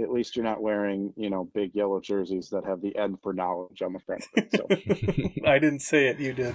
at least you're not wearing, you know, big yellow jerseys that have the N for knowledge on the front of it. So. I didn't say it, you did.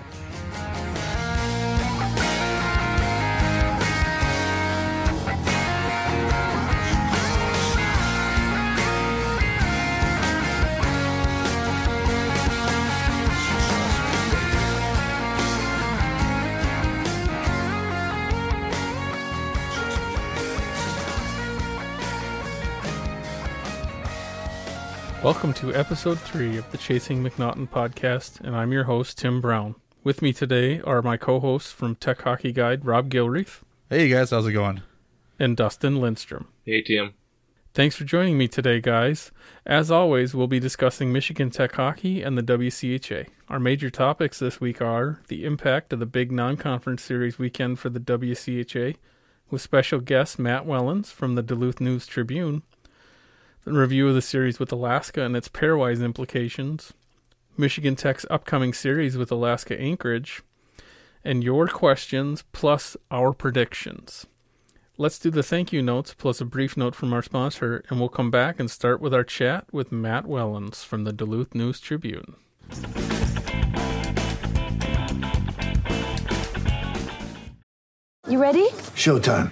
Welcome to episode three of the Chasing MacNaughton podcast, and I'm your host, Tim Brown. With me today are my co hosts from Tech Hockey Guide, Rob Gilreath. Hey guys, how's it going? And Dustin Lindstrom. Hey, Tim. Thanks for joining me today, guys. As always, we'll be discussing Michigan Tech hockey and the WCHA. Our major topics this week are the impact of the big non conference series weekend for the WCHA, with special guest Matt Wellens from the Duluth News Tribune review of the series with Alaska and its pairwise implications, Michigan Tech's upcoming series with Alaska Anchorage, and your questions plus our predictions. Let's do the thank you notes plus a brief note from our sponsor, and we'll come back and start with our chat with Matt Wellens from the Duluth News Tribune. You ready? Showtime.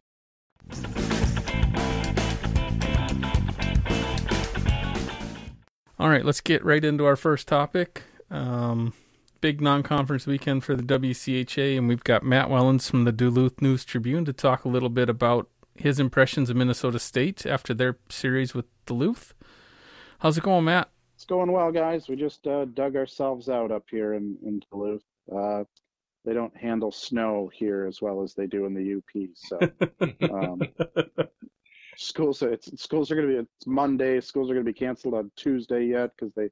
All right, let's get right into our first topic. Um, big non conference weekend for the WCHA, and we've got Matt Wellens from the Duluth News Tribune to talk a little bit about his impressions of Minnesota State after their series with Duluth. How's it going, Matt? It's going well, guys. We just uh, dug ourselves out up here in, in Duluth. Uh, they don't handle snow here as well as they do in the UP. So um, schools, it's, schools are going to be it's Monday. Schools are going to be canceled on Tuesday yet because they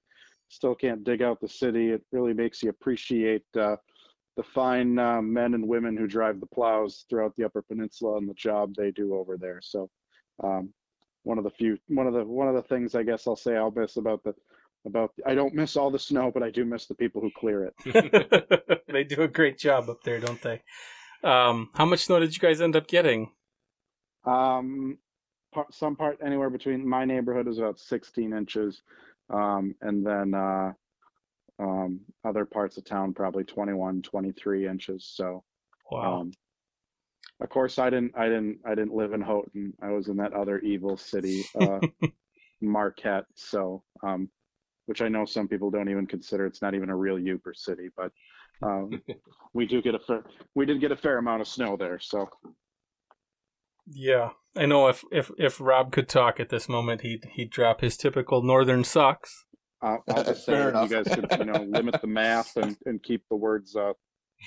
still can't dig out the city. It really makes you appreciate uh, the fine uh, men and women who drive the plows throughout the Upper Peninsula and the job they do over there. So um, one of the few one of the one of the things I guess I'll say I'll miss about the about I don't miss all the snow, but I do miss the people who clear it. they do a great job up there, don't they? Um, how much snow did you guys end up getting? Um, part, some part anywhere between my neighborhood is about 16 inches, um, and then uh, um, other parts of town probably 21, 23 inches. So, Wow. um, of course, I didn't, I didn't, I didn't live in Houghton. I was in that other evil city, uh, Marquette. So, um, which I know some people don't even consider. It's not even a real Yooper city, but um, we do get a fair, we did get a fair amount of snow there. So. yeah, I know. If if if Rob could talk at this moment, he'd he'd drop his typical northern sucks. Uh, I'll just say Fair that you guys could, you know, limit the math and, and keep the words uh,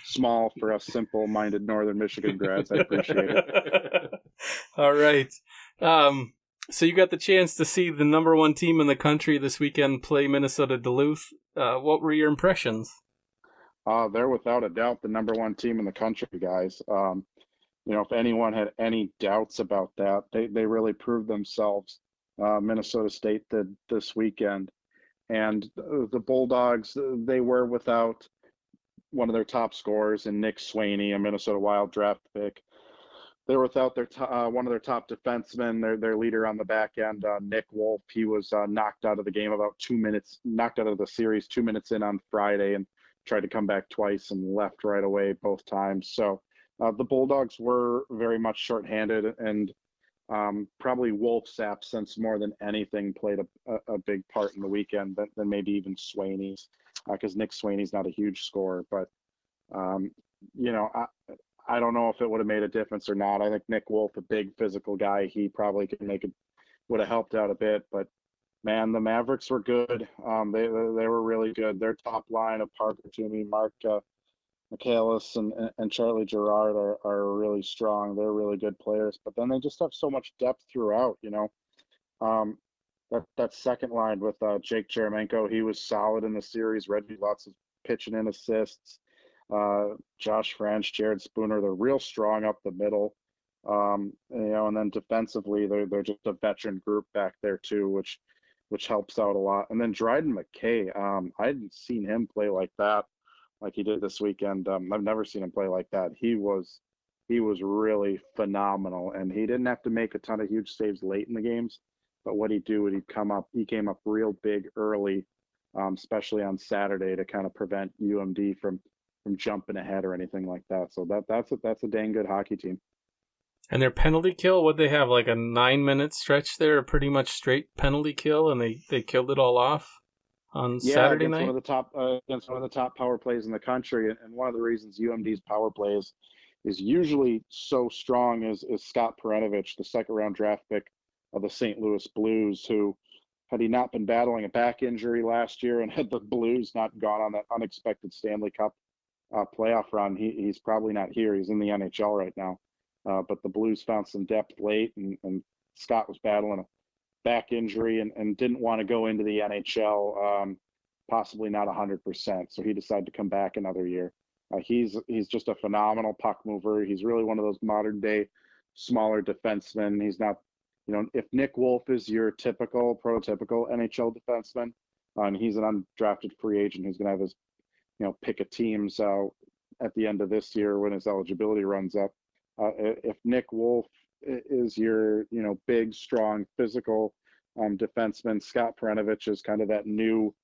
small for us simple-minded Northern Michigan grads. I appreciate it. All right. Um, so you got the chance to see the number one team in the country this weekend play Minnesota Duluth. Uh, what were your impressions? Uh, they're without a doubt the number one team in the country, guys. Um, you know, if anyone had any doubts about that, they they really proved themselves. Uh, Minnesota State did this weekend, and the Bulldogs they were without one of their top scorers in Nick Swaney, a Minnesota Wild draft pick. They were without their to- uh, one of their top defensemen, their their leader on the back end, uh, Nick Wolff. He was uh, knocked out of the game about two minutes, knocked out of the series two minutes in on Friday, and tried to come back twice and left right away both times. So uh, the Bulldogs were very much shorthanded, and um, probably Wolff's absence more than anything played a, a, a big part in the weekend than, than maybe even Swaney's, because Nick Swaney's not a huge scorer, but um, you know, I, I don't know if it would have made a difference or not. I think Nick Wolff, a big physical guy, he probably could make it, would have helped out a bit. But man, the Mavericks were good. Um, they they were really good. Their top line of Parker Tuomie, Marc uh, Michaelis, and and Charlie Gerard are are really strong. They're really good players. But then they just have so much depth throughout. You know, um, that that second line with uh, Jake Jaremko, he was solid in the series. Reggie Lutz of pitching in assists. Uh, Josh French, Jared Spooner, they're real strong up the middle. Um, you know, and then defensively, they're they're just a veteran group back there too, which which helps out a lot. And then Dryden McKay, um, I hadn't seen him play like that, like he did this weekend. Um, I've never seen him play like that. He was he was really phenomenal, and he didn't have to make a ton of huge saves late in the games. But what he'd do, he'd come up, he came up real big early, um, especially on Saturday to kind of prevent UMD from from jumping ahead or anything like that. So that that's a that's a dang good hockey team. And their penalty kill, what they have like a nine minute stretch there, a pretty much straight penalty kill, and they they killed it all off on yeah, Saturday against night. one of the top uh, against one of the top power plays in the country, and, one of the reasons UMD's power plays is usually so strong is is Scott Perunovich, the second round draft pick of the St. Louis Blues, who had he not been battling a back injury last year and had the Blues not gone on that unexpected Stanley Cup uh, playoff run, he, he's probably not here. He's in the NHL right now. Uh, but the Blues found some depth late, and, and Scott was battling a back injury and, and didn't want to go into the NHL, um, possibly not 100%. So he decided to come back another year. Uh, he's he's just a phenomenal puck mover. He's really one of those modern day smaller defensemen. He's not, you know, if Nick Wolff is your typical prototypical NHL defenseman, uh, and he's an undrafted free agent who's going to have his, you know, pick of teams uh, at the end of this year when his eligibility runs up. Uh, if Nick Wolff is your, you know, big, strong, physical um, defenseman, Scott Perunovich is kind of that new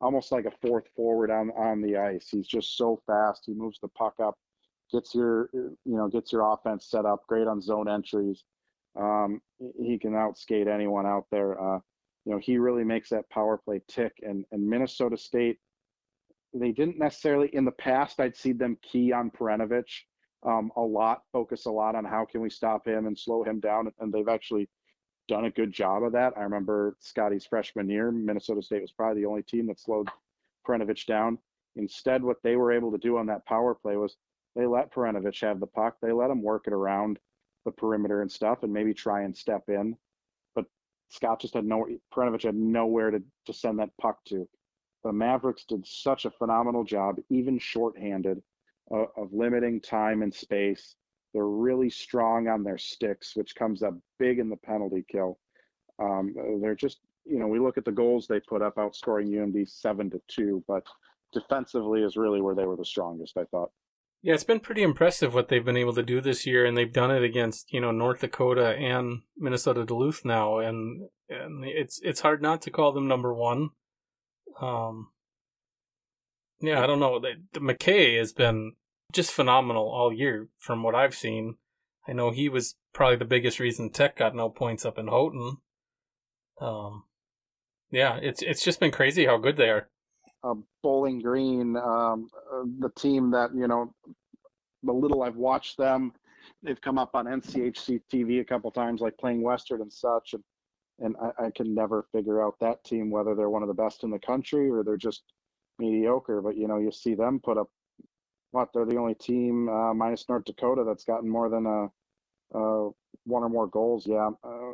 almost like a fourth forward on on the ice. He's just so fast. He moves the puck up, gets your you know gets your offense set up. Great on zone entries. Um, he can outskate anyone out there. Uh, you know he really makes that power play tick. And and Minnesota State, they didn't necessarily in the past. I'd see them key on Perunovich um, a lot, focus a lot on how can we stop him and slow him down. And they've actually done a good job of that. I remember Scotty's freshman year, Minnesota State was probably the only team that slowed Perunovich down. Instead, what they were able to do on that power play was they let Perunovich have the puck. They let him work it around the perimeter and stuff and maybe try and step in. But Scott just had no, Perunovich had nowhere to, to send that puck to. The Mavericks did such a phenomenal job, even shorthanded, uh, of limiting time and space they're really strong on their sticks, which comes up big in the penalty kill. Um, they're just, you know, we look at the goals they put up, outscoring UMD seven to two, but defensively is really where they were the strongest. I thought. Yeah, it's been pretty impressive what they've been able to do this year, and they've done it against you know North Dakota and Minnesota Duluth now, and and it's it's hard not to call them number one. Um, yeah, I don't know. The, the McKay has been just phenomenal all year from what I've seen. I know he was probably the biggest reason Tech got no points up in Houghton. Um, yeah, it's it's just been crazy how good they are. Uh, Bowling Green, um, uh, the team that you know, the little I've watched them, they've come up on NCHC TV a couple times, like playing Western and such, and and I, I can never figure out that team whether they're one of the best in the country or they're just mediocre. But you know, you see them put up what they're the only team uh, minus North Dakota that's gotten more than a, a one or more goals. Yeah, uh,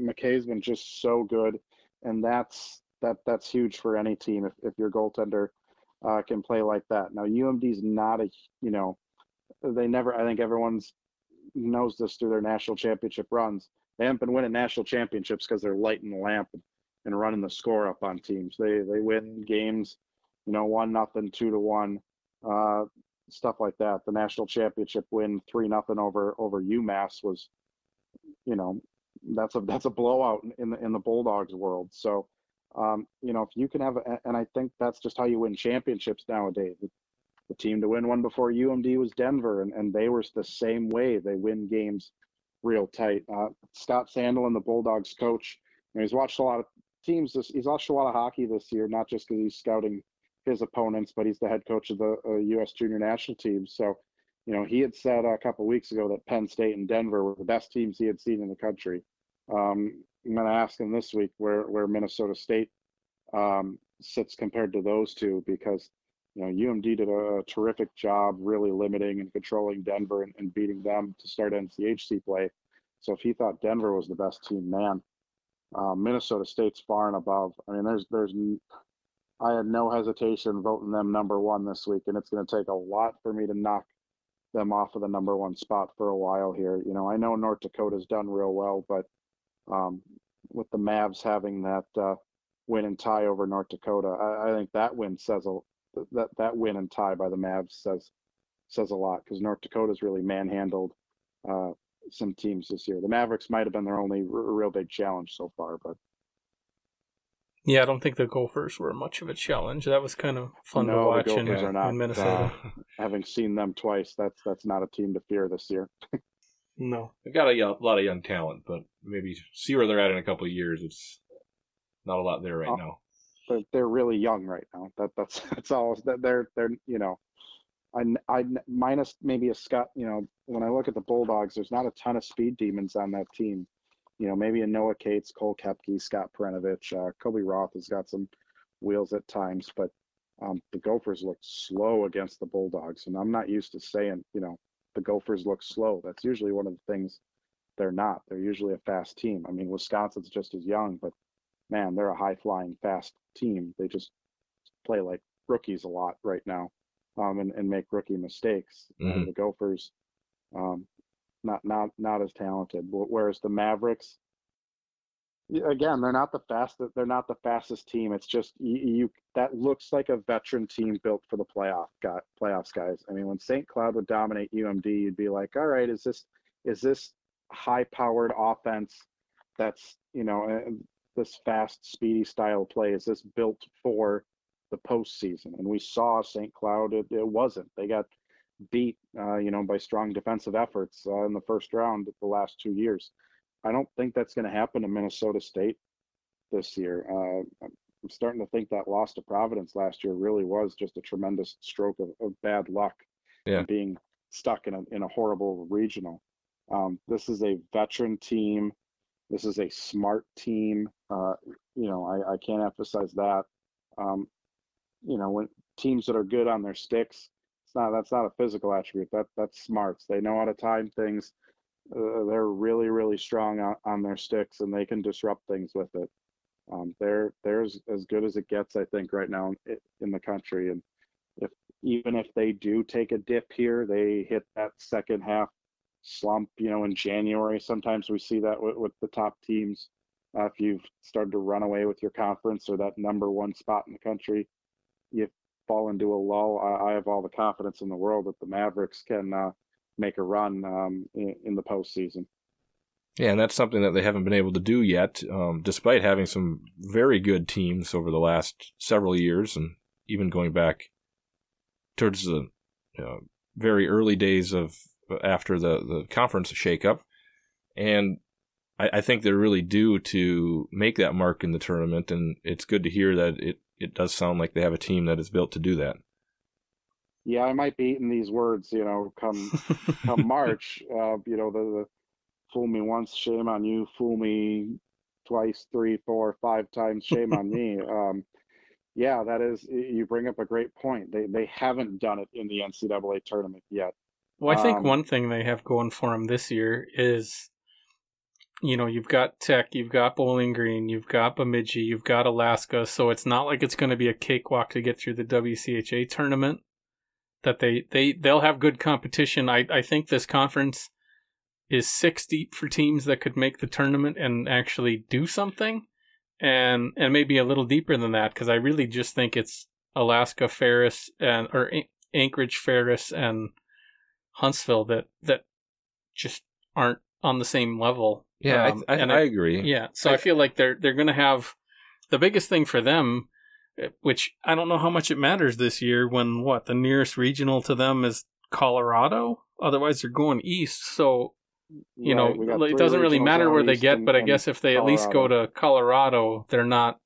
McKay's been just so good, and that's that that's huge for any team if if your goaltender uh, can play like that. Now UMD's not a you know they never I think everyone's knows this through their national championship runs. They haven't been winning national championships because they're lighting the lamp and, and running the score up on teams. They they win games, you know, one nothing, two to one uh, stuff like that. The national championship win three nothing over over UMass was, you know, that's a that's a blowout in the in the Bulldogs world. So, um, you know, if you can have, and I think that's just how you win championships nowadays. The, the team to win one before UMD was Denver, and, and they were the same way. They win games real tight. Uh, Scott Sandelin, the Bulldogs coach, you know, he's watched a lot of teams. This, he's lot of hockey this year, not just because he's scouting his opponents, but he's the head coach of the uh, U.S. junior national team. So, you know, he had said a couple weeks ago that Penn State and Denver were the best teams he had seen in the country. Um, I'm going to ask him this week where where Minnesota State um, sits compared to those two because you know UMD did a, a terrific job really limiting and controlling Denver and, and beating them to start NCHC play. So if he thought Denver was the best team, man, Uh, Minnesota State's far and above. I mean, there's there's I had no hesitation voting them number one this week, and it's going to take a lot for me to knock them off of the number one spot for a while here. You know, I know North Dakota's done real well, but um, with the Mavs having that uh, win and tie over North Dakota, I, I think that win says a that that win and tie by the Mavs says says a lot because North Dakota's really manhandled uh, some teams this year. The Mavericks might have been their only r- real big challenge so far, but Yeah, I don't think the Gophers were much of a challenge. That was kind of fun to no, watch the in, are not. in Minnesota. uh, having seen them twice, that's that's not a team to fear this year. no. They've got a yo- lot of young talent, but maybe see where they're at in a couple of years. It's not a lot there right Oh. now. They're, they're really young right now. That that's that's all. That they're they're you know, I I minus maybe a Scott. You know, when I look at the Bulldogs, there's not a ton of speed demons on that team. You know, maybe a Noah Cates, Cole Koepke, Scott Perunovich, uh, Kobe Roth has got some wheels at times, but um, the Gophers look slow against the Bulldogs, and I'm not used to saying, you know, the Gophers look slow. That's usually one of the things they're not. They're usually a fast team. I mean, Wisconsin's just as young, but man, they're a high flying, fast team. They just play like rookies a lot right now, um, and, and make rookie mistakes. Mhm. the Gophers, um, not not not as talented. Whereas the Mavericks, again, they're not the fastest. They're not the fastest team. It's just you, you that looks like a veteran team built for the playoff guy, playoffs, guys. I mean, when St. Cloud would dominate UMD, you'd be like, all right, is this is this high powered offense that's you know uh, this fast, speedy style play? Is this built for the postseason? And we saw St. Cloud. It, it wasn't. They got beat, uh, you know, by strong defensive efforts uh, in the first round the last two years. I don't think that's going to happen to Minnesota State this year. Uh, I'm starting to think that loss to Providence last year really was just a tremendous stroke of, of bad luck Yeah. and being stuck in a in a horrible regional. Um, this is a veteran team. This is a smart team. Uh, you know, I, I can't emphasize that. Um, you know, when teams that are good on their sticks, it's not that's not a physical attribute. That that's smarts. They know how to time things. Uh, they're really really strong on, on their sticks, and they can disrupt things with it. Um, they're they're as, as good as it gets, I think, right now in, in the country. And if even if they do take a dip here, they hit that second half slump. You know, in January, sometimes we see that with, with the top teams. Uh, if you've started to run away with your conference or that number one spot in the country, you fall into a lull. I, I have all the confidence in the world that the Mavericks can uh, make a run um, in, in the postseason. Yeah, and that's something that they haven't been able to do yet, um, despite having some very good teams over the last several years, and even going back towards the very early days of after the the conference shakeup. And I, I think they're really due to make that mark in the tournament, and it's good to hear that it it does sound like they have a team that is built to do that. Yeah, I might be eating these words, you know, come come March. Uh, you know, the, the fool me once, shame on you. Fool me twice, three, four, five times, shame on me. Um, yeah, that is. You bring up a great point. They they haven't done it in the NCAA tournament yet. Well, I think Um, one thing they have going for them this year is, you know, you've got Tech, you've got Bowling Green, you've got Bemidji, you've got Alaska, so it's not like it's going to be a cakewalk to get through the WCHA tournament. That they they they'll have good competition. I I think this conference is six deep for teams that could make the tournament and actually do something, and and maybe a little deeper than that because I really just think it's Alaska, Ferris, and or Anchorage, Ferris, and Huntsville that that just aren't on the same level. Yeah, Um, I, I, and I agree. yeah, so I, I- feel like they're they're going to have the biggest thing for them, eh, which I don't know how much it matters this year. When what the nearest regional to them is Colorado. Otherwise, they're going east. So you Right, know, it doesn't really matter where they get. and- but I guess if they at least go to Colorado, they're not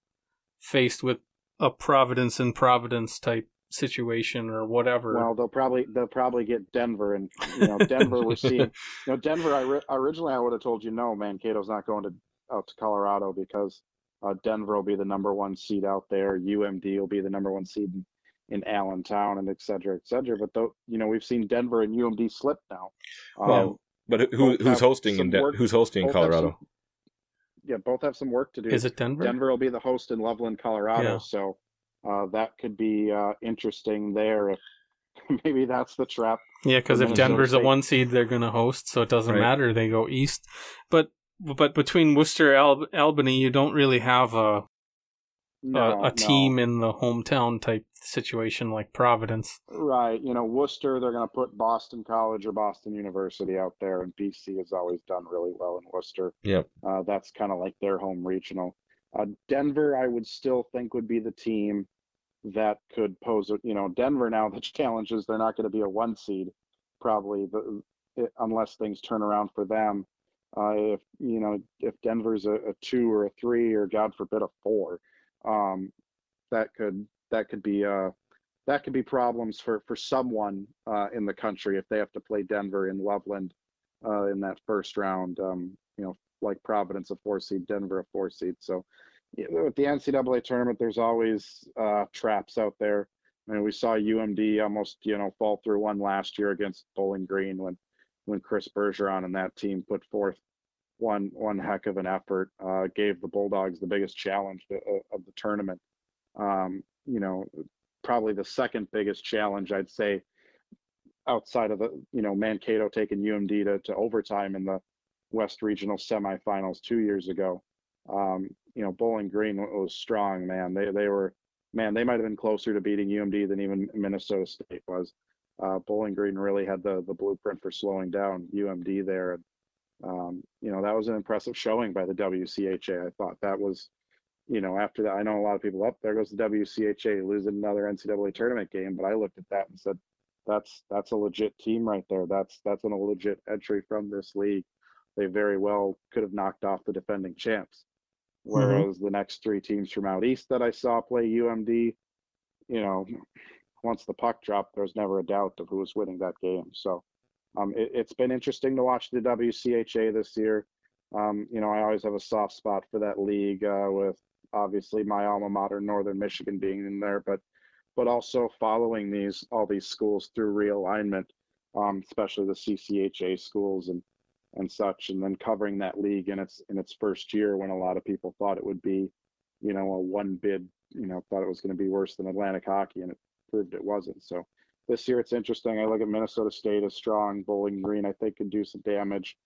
faced with a Providence and Providence type situation or whatever. Well, they'll probably they'll probably get Denver, and you know Denver. we're seeing, you know, Denver. I ri- originally I would have told you no, Mankato's not going to out to Colorado because uh, Denver will be the number one seed out there. UMD will be the number one seed in, in Allentown, and et cetera, et cetera. But though, you know, we've seen Denver and UMD slip now. Um, Well, but who, who's hosting in some De- work- who's hosting in both have some- Colorado? yeah, both have some work to do. Is it Denver? Denver will be the host in Loveland, Colorado. Yeah. So uh, that could be uh, interesting there. If maybe that's the trap. Yeah, because if Minnesota Denver's a one seed, they're going to host, so it doesn't Right. matter. They go east. But but between Worcester Al- Albany, you don't really have a No, a, no. team in the hometown type situation like Providence. Right. You know, Worcester, they're going to put Boston College or Boston University out there, and BC has always done really well in Worcester. Yep. Uh, that's kind of like their home regional. Uh, Denver, I would still think would be the team that could pose. You know, Denver now the challenge is they're not going to be a one seed, probably, unless things turn around for them. Uh, if you know, if Denver's a, a two or a three or God forbid a four, um, that could that could be uh that could be problems for for someone uh, in the country if they have to play Denver in Loveland uh, in that first round. Um, you know, like Providence a four seed, Denver a four seed. So with the NCAA tournament, there's always uh, traps out there. I mean, we saw UMD almost you know fall through one last year against Bowling Green when when Chris Bergeron and that team put forth one one heck of an effort, uh, gave the Bulldogs the biggest challenge of, of the tournament. Um, you know, probably the second biggest challenge I'd say outside of the you know Mankato taking UMD to, to overtime in the West Regional semifinals two years ago. Um, you know Bowling Green was strong, man. They they were man. They might have been closer to beating UMD than even Minnesota State was. Uh, Bowling Green really had the the blueprint for slowing down UMD there. And, um, you know that was an impressive showing by the WCHA. I thought that was you know, after that, I know a lot of people up there goes the WCHA losing another NCAA tournament game, but I looked at that and said, that's that's a legit team right there. That's that's an, a legit entry from this league. They very well could have knocked off the defending champs. Whereas the next three teams from out east that I saw play UMD, you know, once the puck dropped, there was never a doubt of who was winning that game. So um, it, it's been interesting to watch the WCHA this year. Um, you know, I always have a soft spot for that league uh, with obviously my alma mater, Northern Michigan, being in there, but but also following these all these schools through realignment, um, especially the CCHA schools and and such, and then covering that league in its in its first year when a lot of people thought it would be, you know, a one bid, you know, thought it was going to be worse than Atlantic hockey, and it proved it wasn't. So this year it's interesting. I look at Minnesota State as strong. Bowling Green, I think, can do some damage.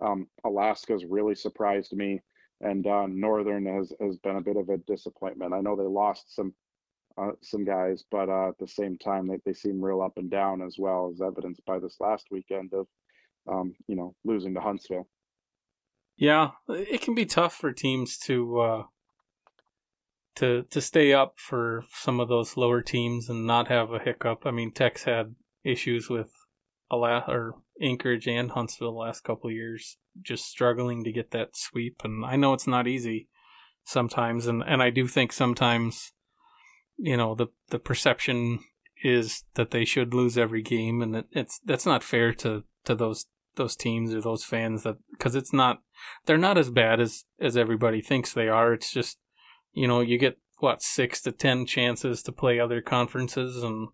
Um, Alaska's really surprised me and uh, Northern has has been a bit of a disappointment. I know they lost some uh, some guys, but uh, at the same time, they, they seem real up and down as well, as evidenced by this last weekend of um, you know losing to Huntsville. Yeah, it can be tough for teams to uh, to to stay up for some of those lower teams and not have a hiccup. I mean, Tech's had issues with a la- or Anchorage and Huntsville the last couple years, just struggling to get that sweep. And I know it's not easy sometimes, and and I do think sometimes, you know, the the perception is that they should lose every game, and it, it's that's not fair to to those those teams or those fans that because it's not they're not as bad as as everybody thinks they are. It's just you know you get what six to ten chances to play other conferences and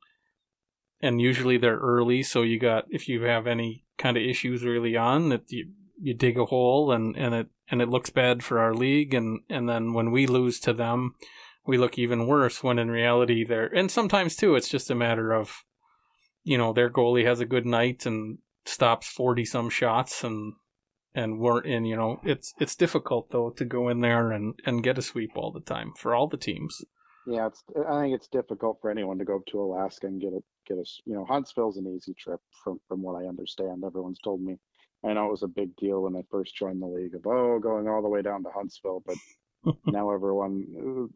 and usually they're early so you got if you have any kind of issues early on that you you dig a hole and and it and it looks bad for our league and and then when we lose to them we look even worse when in reality they're and sometimes too it's just a matter of you know their goalie has a good night and stops 40 some shots and and weren't in you know it's it's difficult though to go in there and and get a sweep all the time for all the teams Yeah, it's I think it's difficult for anyone to go up to Alaska and get a get a you know Huntsville's an easy trip from from what I understand. Everyone's told me. I know it was a big deal when I first joined the league of oh going all the way down to Huntsville, but now everyone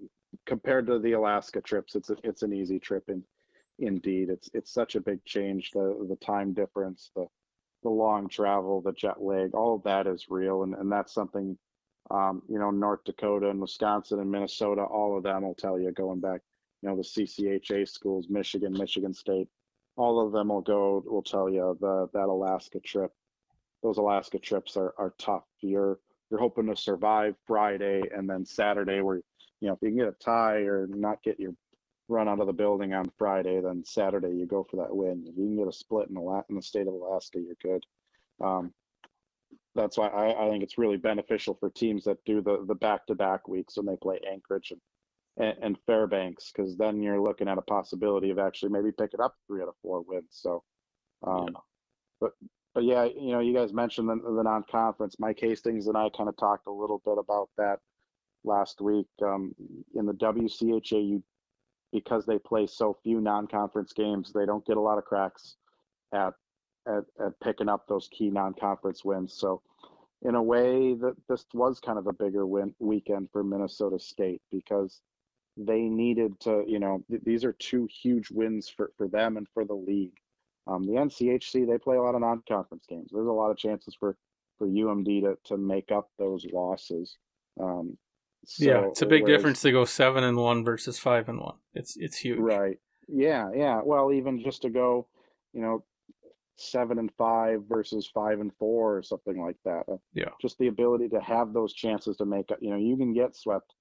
uh, compared to the Alaska trips, it's a, it's an easy trip. And indeed, it's it's such a big change. The the time difference, the the long travel, the jet lag, all of that is real, and and that's something. Um, you know, North Dakota and Wisconsin and Minnesota, all of them will tell you going back. You know, the CCHA schools, Michigan, Michigan State, all of them will go. Will tell you the that Alaska trip. Those Alaska trips are are tough. You're you're hoping to survive Friday and then Saturday, where you know if you can get a tie or not get your run out of the building on Friday, then Saturday you go for that win. If you can get a split in the in the state of Alaska, you're good. Um, that's why I, I think it's really beneficial for teams that do the the back to back weeks when they play Anchorage and and, and Fairbanks because then you're looking at a possibility of actually maybe picking up three out of four wins. So, um, but but yeah, you know, you guys mentioned the, the non-conference. Mike Hastings and I kind of talked a little bit about that last week. Um, in the WCHA, you because they play so few non-conference games, they don't get a lot of cracks at at, at picking up those key non-conference wins. So, in a way, that this was kind of a bigger win weekend for Minnesota State because they needed to. You know, th- these are two huge wins for for them and for the league. Um, the NCHC they play a lot of non-conference games. There's a lot of chances for for UMD to to make up those losses. Um, yeah, it's a big whereas- difference to go seven and one versus five and one. It's it's huge. Right. Yeah, yeah. Well, even just to go, you know, seven and five versus five and four or something like that. Uh, Yeah. Just the ability to have those chances to make up. You know, you can get swept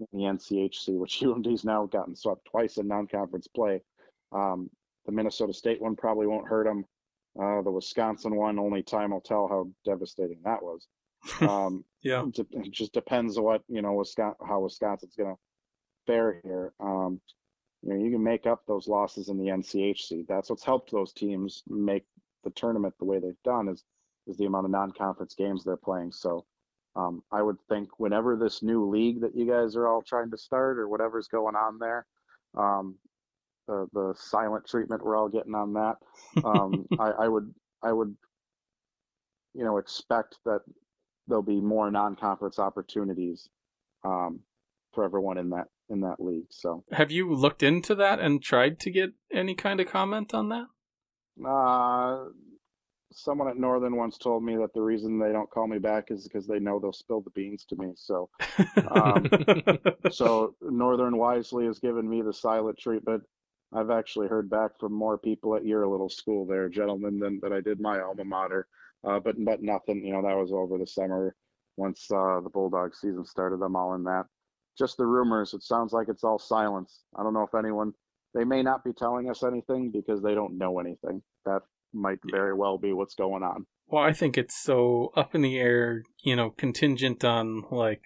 in the NCHC, which UMD's now gotten swept twice in non-conference play. Um, the Minnesota State one probably won't hurt them. Uh, the Wisconsin one, only time will tell how devastating that was. Um, Yeah. it just depends on what you know Wisconsin, how Wisconsin's going to fare here. Um, you know, you can make up those losses in the NCHC. That's what's helped those teams make the tournament the way they've done is is the amount of non-conference games they're playing. So um, I would think whenever this new league that you guys are all trying to start or whatever's going on there, um, the the silent treatment we're all getting on that, um, I, I would I would you know expect that there'll be more non-conference opportunities um, for everyone in that in that league. So Have you looked into that and tried to get any kind of comment on that? uh, someone at Northern once told me that the reason they don't call me back is because they know they'll spill the beans to me. So Um, so Northern wisely has given me the silent treatment. I've actually heard back from more people at your little school there, gentlemen, than, than I did my alma mater. Uh, but but nothing, you know, that was over the summer. Once uh, the Bulldog season started, I'm all in that. Just the rumors. It sounds like it's all silence. I don't know if anyone. They may not be telling us anything because they don't know anything. That might very well be what's going on. Well, I think it's so up in the air, you know, contingent on like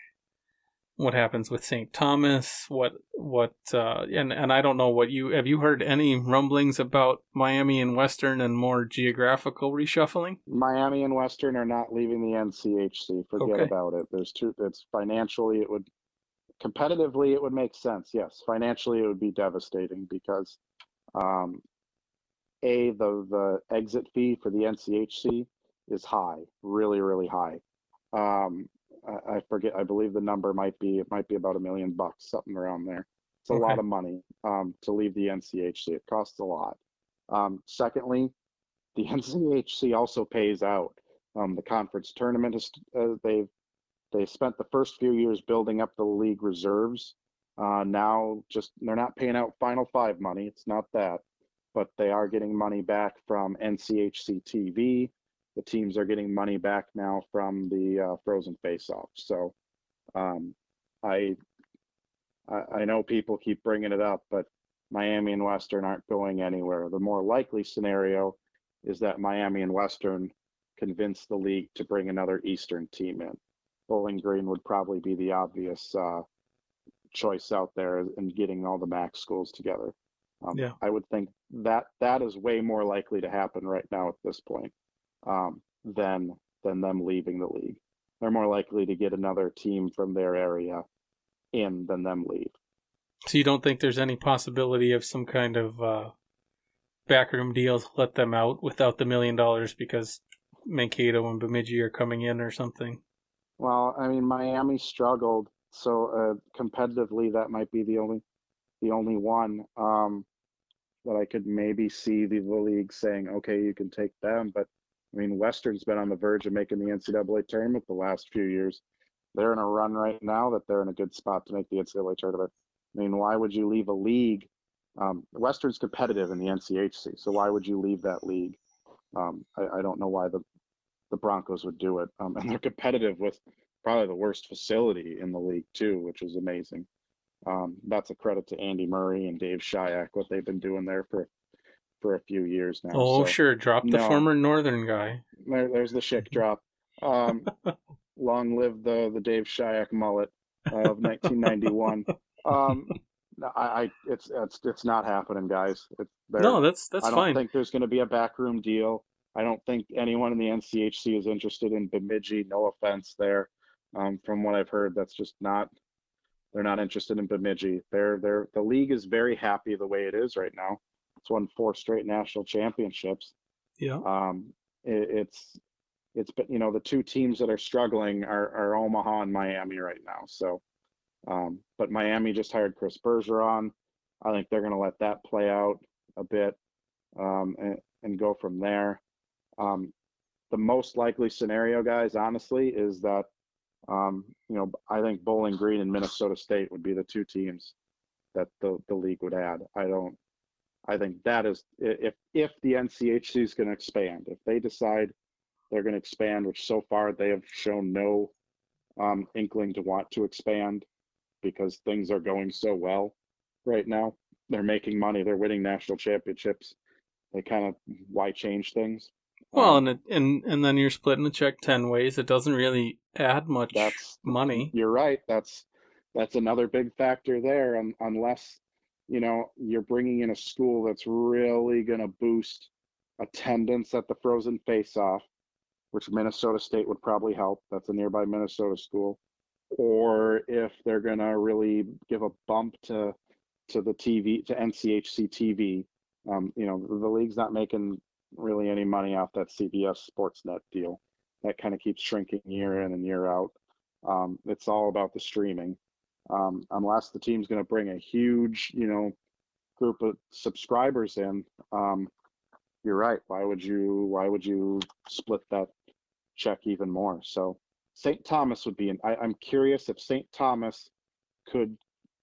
what happens with St. Thomas, what what uh and and I don't know what you have you heard any rumblings about Miami and Western and more geographical reshuffling? Miami and Western are not leaving the NCHC. Forget Okay. about it. There's two. It's financially, it would competitively, it would make sense. Yes, financially, it would be devastating because, um, a the the exit fee for the NCHC is high, really, really high. Um, I, I forget. I believe the number might be it might be about a million bucks, something around there. It's a lot of money um, to leave the NCHC. It costs a lot. Um, secondly, the NCHC also pays out. Um, the conference tournament is uh, they've they spent the first few years building up the league reserves. Uh, now just they're not paying out Final Five money. It's not that, but they are getting money back from NCHC TV. The teams are getting money back now from the uh, Frozen Face-Off. So um, I, I I know people keep bringing it up, but Miami and Western aren't going anywhere. The more likely scenario is that Miami and Western convince the league to bring another Eastern team in. Bowling Green would probably be the obvious uh, choice out there in getting all the MAC schools together. Um, Yeah. I would think that that is way more likely to happen right now at this point um, than than them leaving the league. They're more likely to get another team from their area in than them leave. So you don't think there's any possibility of some kind of uh backroom deals let them out without the million dollars because Mankato and Bemidji are coming in or something? Well, I mean, Miami struggled, so uh, competitively, that might be the only, the only one um, that I could maybe see the, the league saying, okay, you can take them. But I mean, Western's been on the verge of making the NCAA tournament the last few years. They're in a run right now that they're in a good spot to make the NCAA tournament. I mean, why would you leave a league? Um, Western's competitive in the NCHC, so why would you leave that league? Um, I, I don't know why the the Broncos would do it. Um, and they're competitive with probably the worst facility in the league too, which is amazing. Um, that's a credit to Andy Murray and Dave Shyiak what they've been doing there for for a few years now. Oh, So sure. Drop the no. former Northern guy. there, there's the Schick drop. Um, long live the the Dave Shyiak mullet of 1991. um, I, I it's it's it's not happening, guys. They're- No, that's that's fine. I don't fine. think there's going to be a backroom deal. I don't think anyone in the NCHC is interested in Bemidji. No offense there. Um, from what I've heard, that's just not. They're not interested in Bemidji. They're they're the league is very happy the way it is right now. It's won four straight national championships. yeah. Um, it, it's it's been you know the two teams that are struggling are, are Omaha and Miami right now. So, um, but Miami just hired Chris Bergeron. I think they're going to let that play out a bit um, and, and go from there. Um, the most likely scenario, guys, honestly, is that um, you know I think Bowling Green and Minnesota State would be the two teams that the the league would add. I don't. I think that is if if the NCHC is going to expand, if they decide they're going to expand, which so far they have shown no um, inkling to want to expand because things are going so well right now. They're making money. They're winning national championships. They kind of why change things? Well, Um, and it, and and then you're splitting the check ten ways. It doesn't really add much That's- money. you're right. That's that's another big factor there. Un unless you know you're bringing in a school that's really going to boost attendance at the Frozen Face-Off, which Minnesota State would probably help. That's a nearby Minnesota school. Or if they're going to really give a bump to to the TV to NCHC TV. Um, you know, the league's not making really any money off that CBS Sportsnet deal. That kind of keeps shrinking year in and year out. Um, it's all about the streaming. Um, unless the team's going to bring a huge, you know, group of subscribers in, um, you're right. Why would you? Why would you split that check even more? So St. Thomas would be. An, I, I'm curious if St. Thomas could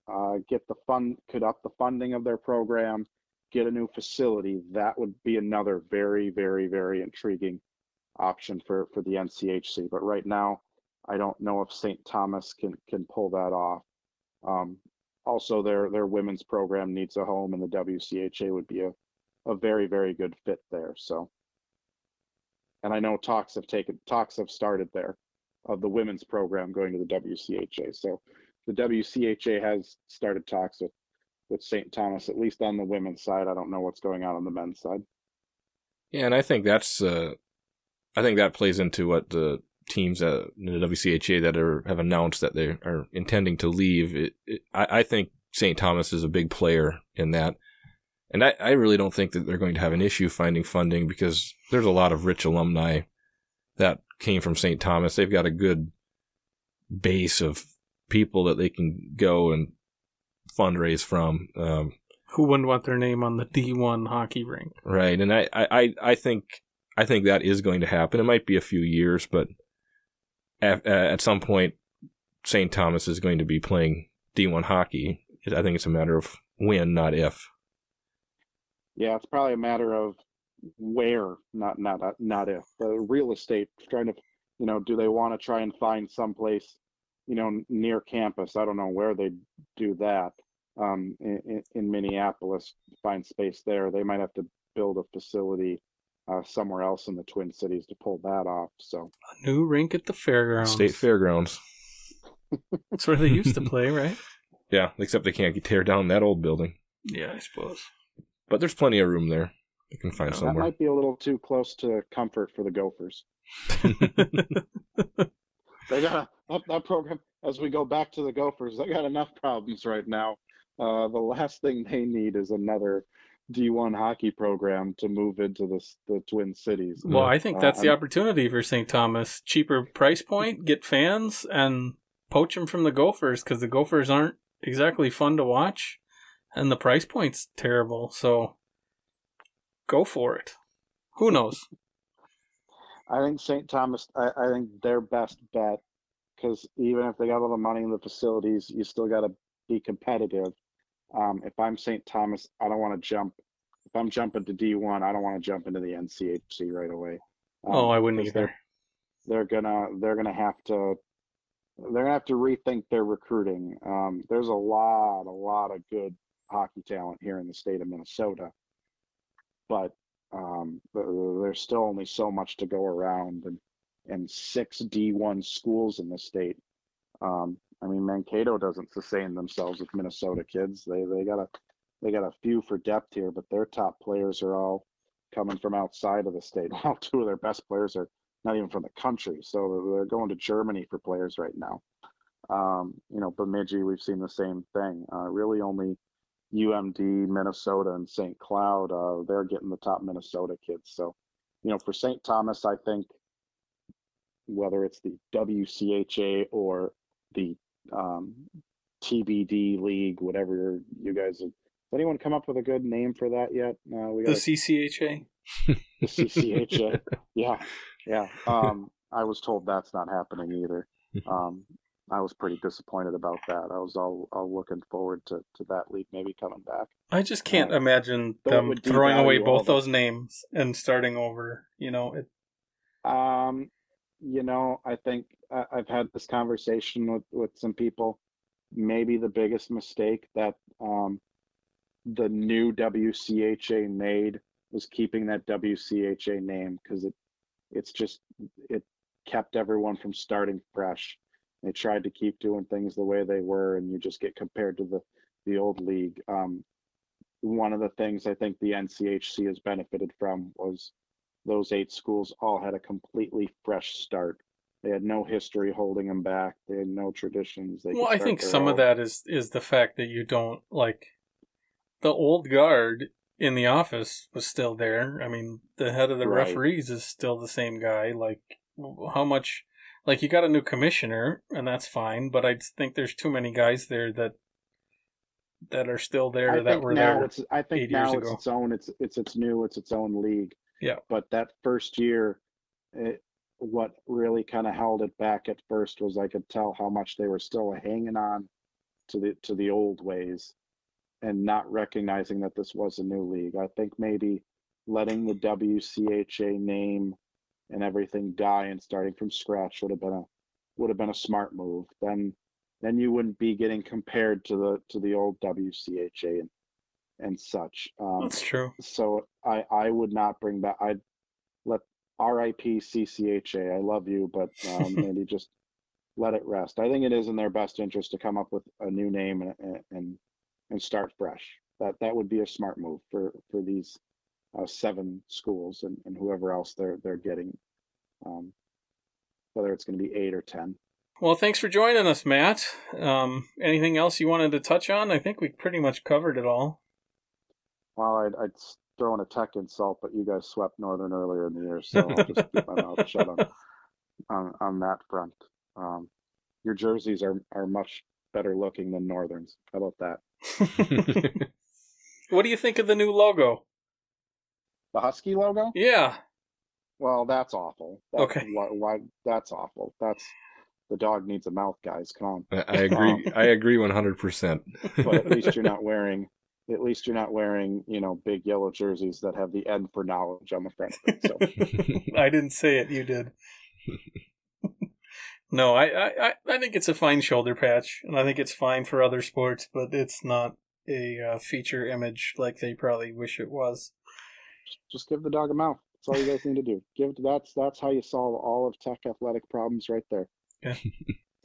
uh, get the fund, could up the funding of their program, get a new facility. That would be another very, very, very intriguing option for for the NCHC. But right now, I don't know if St. Thomas can can pull that off. Um, also, their their women's program needs a home, and the WCHA would be a a very very good fit there. So, and I know talks have taken talks have started there of the women's program going to the WCHA. So, the WCHA has started talks with with St. Thomas, at least on the women's side. I don't know what's going on on the men's side. Yeah, and I think that's uh, I think that plays into what the teams uh, in the WCHA that are have announced that they are intending to leave. It, it, I, I think St. Thomas is a big player in that, and I, I really don't think that they're going to have an issue finding funding because there's a lot of rich alumni that came from St. Thomas. They've got a good base of people that they can go and fundraise from. Um, Who wouldn't want their name on the D1 hockey rink? Right, and I, I, I- I think I think that is going to happen. It might be a few years, but at, at some point, St. Thomas is going to be playing D1 hockey. I think it's a matter of when, not if. Yeah, it's probably a matter of where, not not not if. The real estate trying to, you know, do they want to try and find someplace, you know, near campus? I don't know where they do that. Um, in- in Minneapolis, find space there. They might have to build a facility uh, somewhere else in the Twin Cities to pull that off. So A new rink at the fairgrounds. State Fairgrounds. That's where they used to play, right? Yeah, except they can't tear down that old building. Yeah, I suppose. But there's plenty of room there. You can find that somewhere. might be a little too close to comfort for the Gophers. They got that, that program. As we go back to the Gophers, they got enough problems right now. Uh, the last thing they need is another D1 hockey program to move into the the Twin Cities. Well, I think Uh, that's the opportunity for St. Thomas. Cheaper price point, get fans, and poach them from the Gophers because the Gophers aren't exactly fun to watch, and the price point's terrible. So go for it. Who knows? I think St. Thomas. I, I think their best bet, because even if they got all the money in the facilities, you still got to be competitive. Um, if I'm St. Thomas, I don't want to jump. If I'm jumping to D1, I don't want to jump into the NCHC right away. Um, oh, I wouldn't 'cause they're- either. they're gonna they're gonna have to they're gonna have to rethink their recruiting. Um, there's a lot a lot of good hockey talent here in the state of Minnesota, but um, there's still only so much to go around, and and six D1 schools in the state. Um, I mean, Mankato doesn't sustain themselves with Minnesota kids. They they got a they got a few for depth here, but their top players are all coming from outside of the state. Well, two of their best players are not even from the country, so they're going to Germany for players right now. Um, you know, Bemidji, we've seen the same thing. Uh, really, only UMD, Minnesota, and St. Cloud, uh, they're getting the top Minnesota kids. So, you know, for St. Thomas, I think whether it's the WCHA or the um, TBD league, whatever you guys have. Has anyone come up with a good name for that yet? Uh, we The CCHA. the CCHA. yeah, yeah. Um, I was told that's not happening either. Um, I was pretty disappointed about that. I was all, all looking forward to, to that league maybe coming back. I just can't Uh, imagine them throwing away both those names and starting over. You know, it, Um, you know, I think I've had this conversation with, with some people. Maybe the biggest mistake that um, the new WCHA made was keeping that WCHA name because it it's just it kept everyone from starting fresh. They tried to keep doing things the way they were, and you just get compared to the the old league. Um, one of the things I think the NCHC has benefited from was those eight schools all had a completely fresh start. They had no history holding them back. They had no traditions. They well, I think some of that is is the fact that you don't like the old guard in the office was still there. I mean, the head of the Right. referees is still the same guy. Like, how much? Like, you got a new commissioner, and that's fine. But I think there's too many guys there that that are still there I that were now there. it's I think now it's ago. its own it's it's its new it's its own league. Yeah. But that first year, it, what really kind of held it back at first was I could tell how much they were still hanging on to the to the old ways, and not recognizing that this was a new league. I think maybe letting the WCHA name and everything die and starting from scratch would have been a would have been a smart move. Then then you wouldn't be getting compared to the to the old WCHA and and such. Um, That's true. so I I would not bring back. I'd let RIP CCHA. I love you, but um, maybe just let it rest. I think it is in their best interest to come up with a new name and and and, start fresh. That that would be a smart move for for these uh, seven schools and, and whoever else they're they're getting. Um, whether it's going to be eight or ten. Well, thanks for joining us, Matt. Um, anything else you wanted to touch on? I think we pretty much covered it all. Well, I'd, I'd throw in a tech insult, but you guys swept Northern earlier in the year, so I'll just keep my mouth shut on, on on that front. Um, your jerseys are are much better looking than Northern's. How about that? what do you think of the new logo? The Husky logo? Yeah. Well, that's awful. That, Okay. Why, why? That's awful. That's the dog needs a mouth, guys. Come on. I I agree. I agree one hundred percent. But at least you're not wearing. At least you're not wearing, you know, big yellow jerseys that have the N for knowledge on the front. of it. So I didn't say it. You did. no, I, I, I- I think it's a fine shoulder patch, and I think it's fine for other sports, but it's not a uh, feature image like they probably wish it was. just give the dog a mouth. That's all you guys need to do. Give that's that's how you solve all of tech athletic problems right there. Yeah.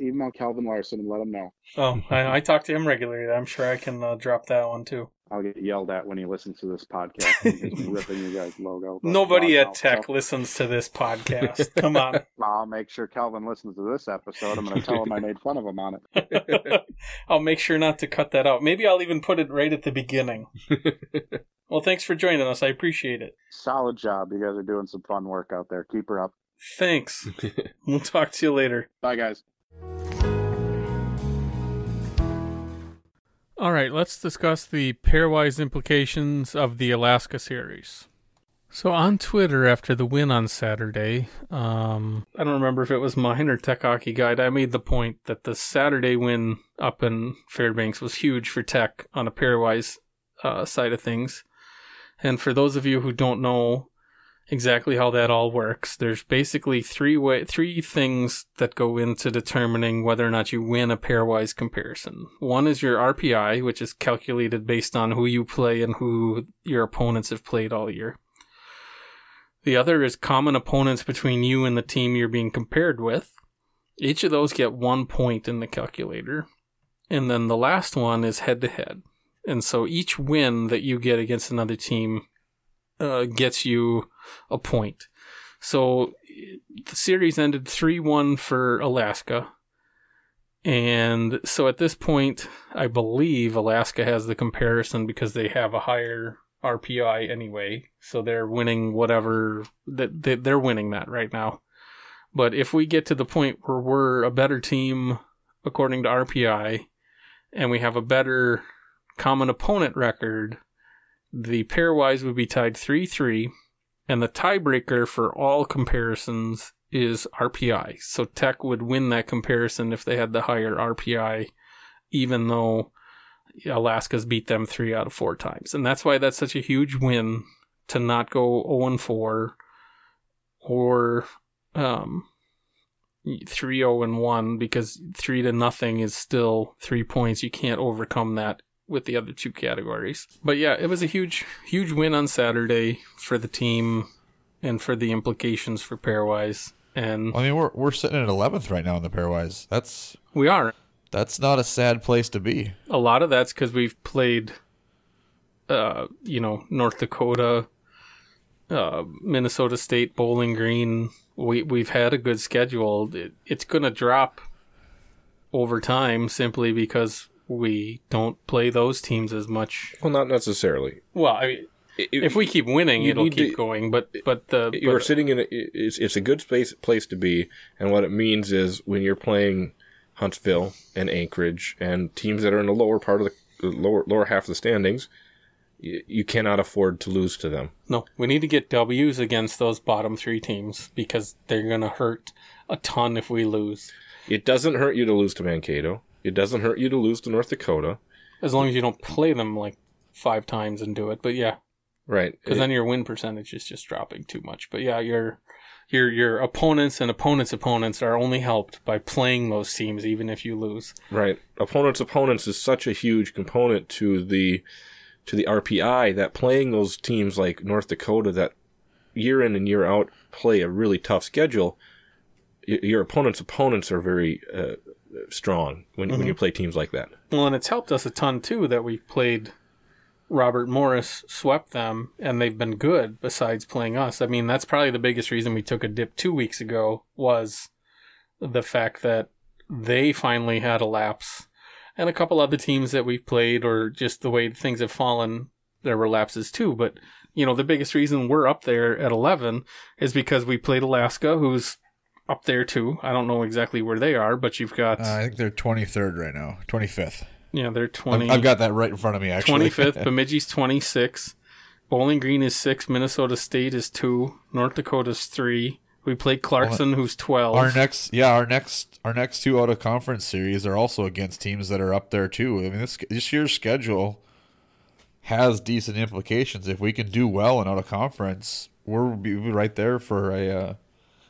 Email Calvin Larson and let him know. Oh, I, I talk to him regularly. I'm sure I can uh, drop that one too. I'll get yelled at when he listens to this podcast. Ripping you guys' logo. Nobody at. Tech So, listens to this podcast. Come on. I'll make sure Calvin listens to this episode. I'm going to tell him I made fun of him on it. I'll make sure not to cut that out. Maybe I'll even put it right at the beginning. Well, thanks for joining us. I appreciate it. Solid job. You guys are doing some fun work out there. Keep her up. Thanks. We'll talk to you later. Bye, guys. All right, let's discuss the pairwise implications of the Alaska series. So on Twitter after the win on Saturday, um, I don't remember if it was mine or Tech Hockey Guide. I made the point that the Saturday win up in Fairbanks was huge for Tech on a pairwise uh, side of things. And for those of you who don't know exactly how that all works, there's basically three way three things that go into determining whether or not you win a pairwise comparison. One is your RPI, which is calculated based on who you play and who your opponents have played all year. The other is common opponents between you and the team you're being compared with. Each of those get one point in the calculator. And then the last one is head to head. And so each win that you get against another team uh, gets you a point. So the series ended 3 1 for Alaska. And so at this point, I believe Alaska has the comparison because they have a higher RPI anyway. So they're winning whatever that they, they're winning that right now. But if we get to the point where we're a better team according to RPI and we have a better common opponent record, the pairwise would be tied 3 3, and the tiebreaker for all comparisons is RPI. So Tech would win that comparison if they had the higher RPI, even though Alaska's beat them three out of four times. And that's why that's such a huge win to not go 0 4 or um, 3 0 1 because 3 to nothing is still three points. You can't overcome that with the other two categories. But yeah, it was a huge, huge win on Saturday for the team and for the implications for pairwise. And I mean, we're we're sitting at eleventh right now in the pairwise. That's we are. that's not a sad place to be. A lot of that's because we've played, uh, you know, North Dakota, uh, Minnesota State, Bowling Green. We we've had a good schedule. It, it's going to drop over time simply because we don't play those teams as much. Well, not necessarily. Well, I mean, It- if we keep winning, it'll keep to- going. But but the you're but- sitting in a, it's it's a good space place to be, and what it means is when you're playing Huntsville and Anchorage and teams that are in the lower part of the lower lower half of the standings, you, you cannot afford to lose to them. No, we need to get W's against those bottom three teams because they're going to hurt a ton if we lose. It doesn't hurt you to lose to Mankato. It doesn't hurt you to lose to North Dakota. As long as you don't play them like five times and do it. But yeah, Right. because then your win percentage is just dropping too much. But yeah, your your your opponents and opponents' opponents are only helped by playing those teams, even if you lose. Right. Opponents opponents is such a huge component to the to the RPI that playing those teams like North Dakota that year in and year out play a really tough schedule. Your opponents' opponents are very uh, strong when when you mm-hmm. play teams like that. Well, and it's helped us a ton too that we've played Robert Morris, swept them, and they've been good besides playing us. I mean, that's probably the biggest reason we took a dip two weeks ago was the fact that they finally had a lapse. And a couple other teams that we've played, or just the way things have fallen, there were lapses too. But, you know, the biggest reason we're up there at 11 is because we played Alaska, who's up there too. I don't know exactly where they are, but you've got, Uh, I think they're twenty third right now, twenty fifth. yeah, they're I've, 20. I've got that right in front of me. Actually, 25th. Bemidji's 26. Bowling Green is 6. Minnesota State is 2. North Dakota's 3. We played Clarkson, who's 12. Our next, yeah, our next, our next two out of conference series are also against teams that are up there too. I mean, this this year's schedule has decent implications. If we can do well in out of conference, we're be right there for a uh,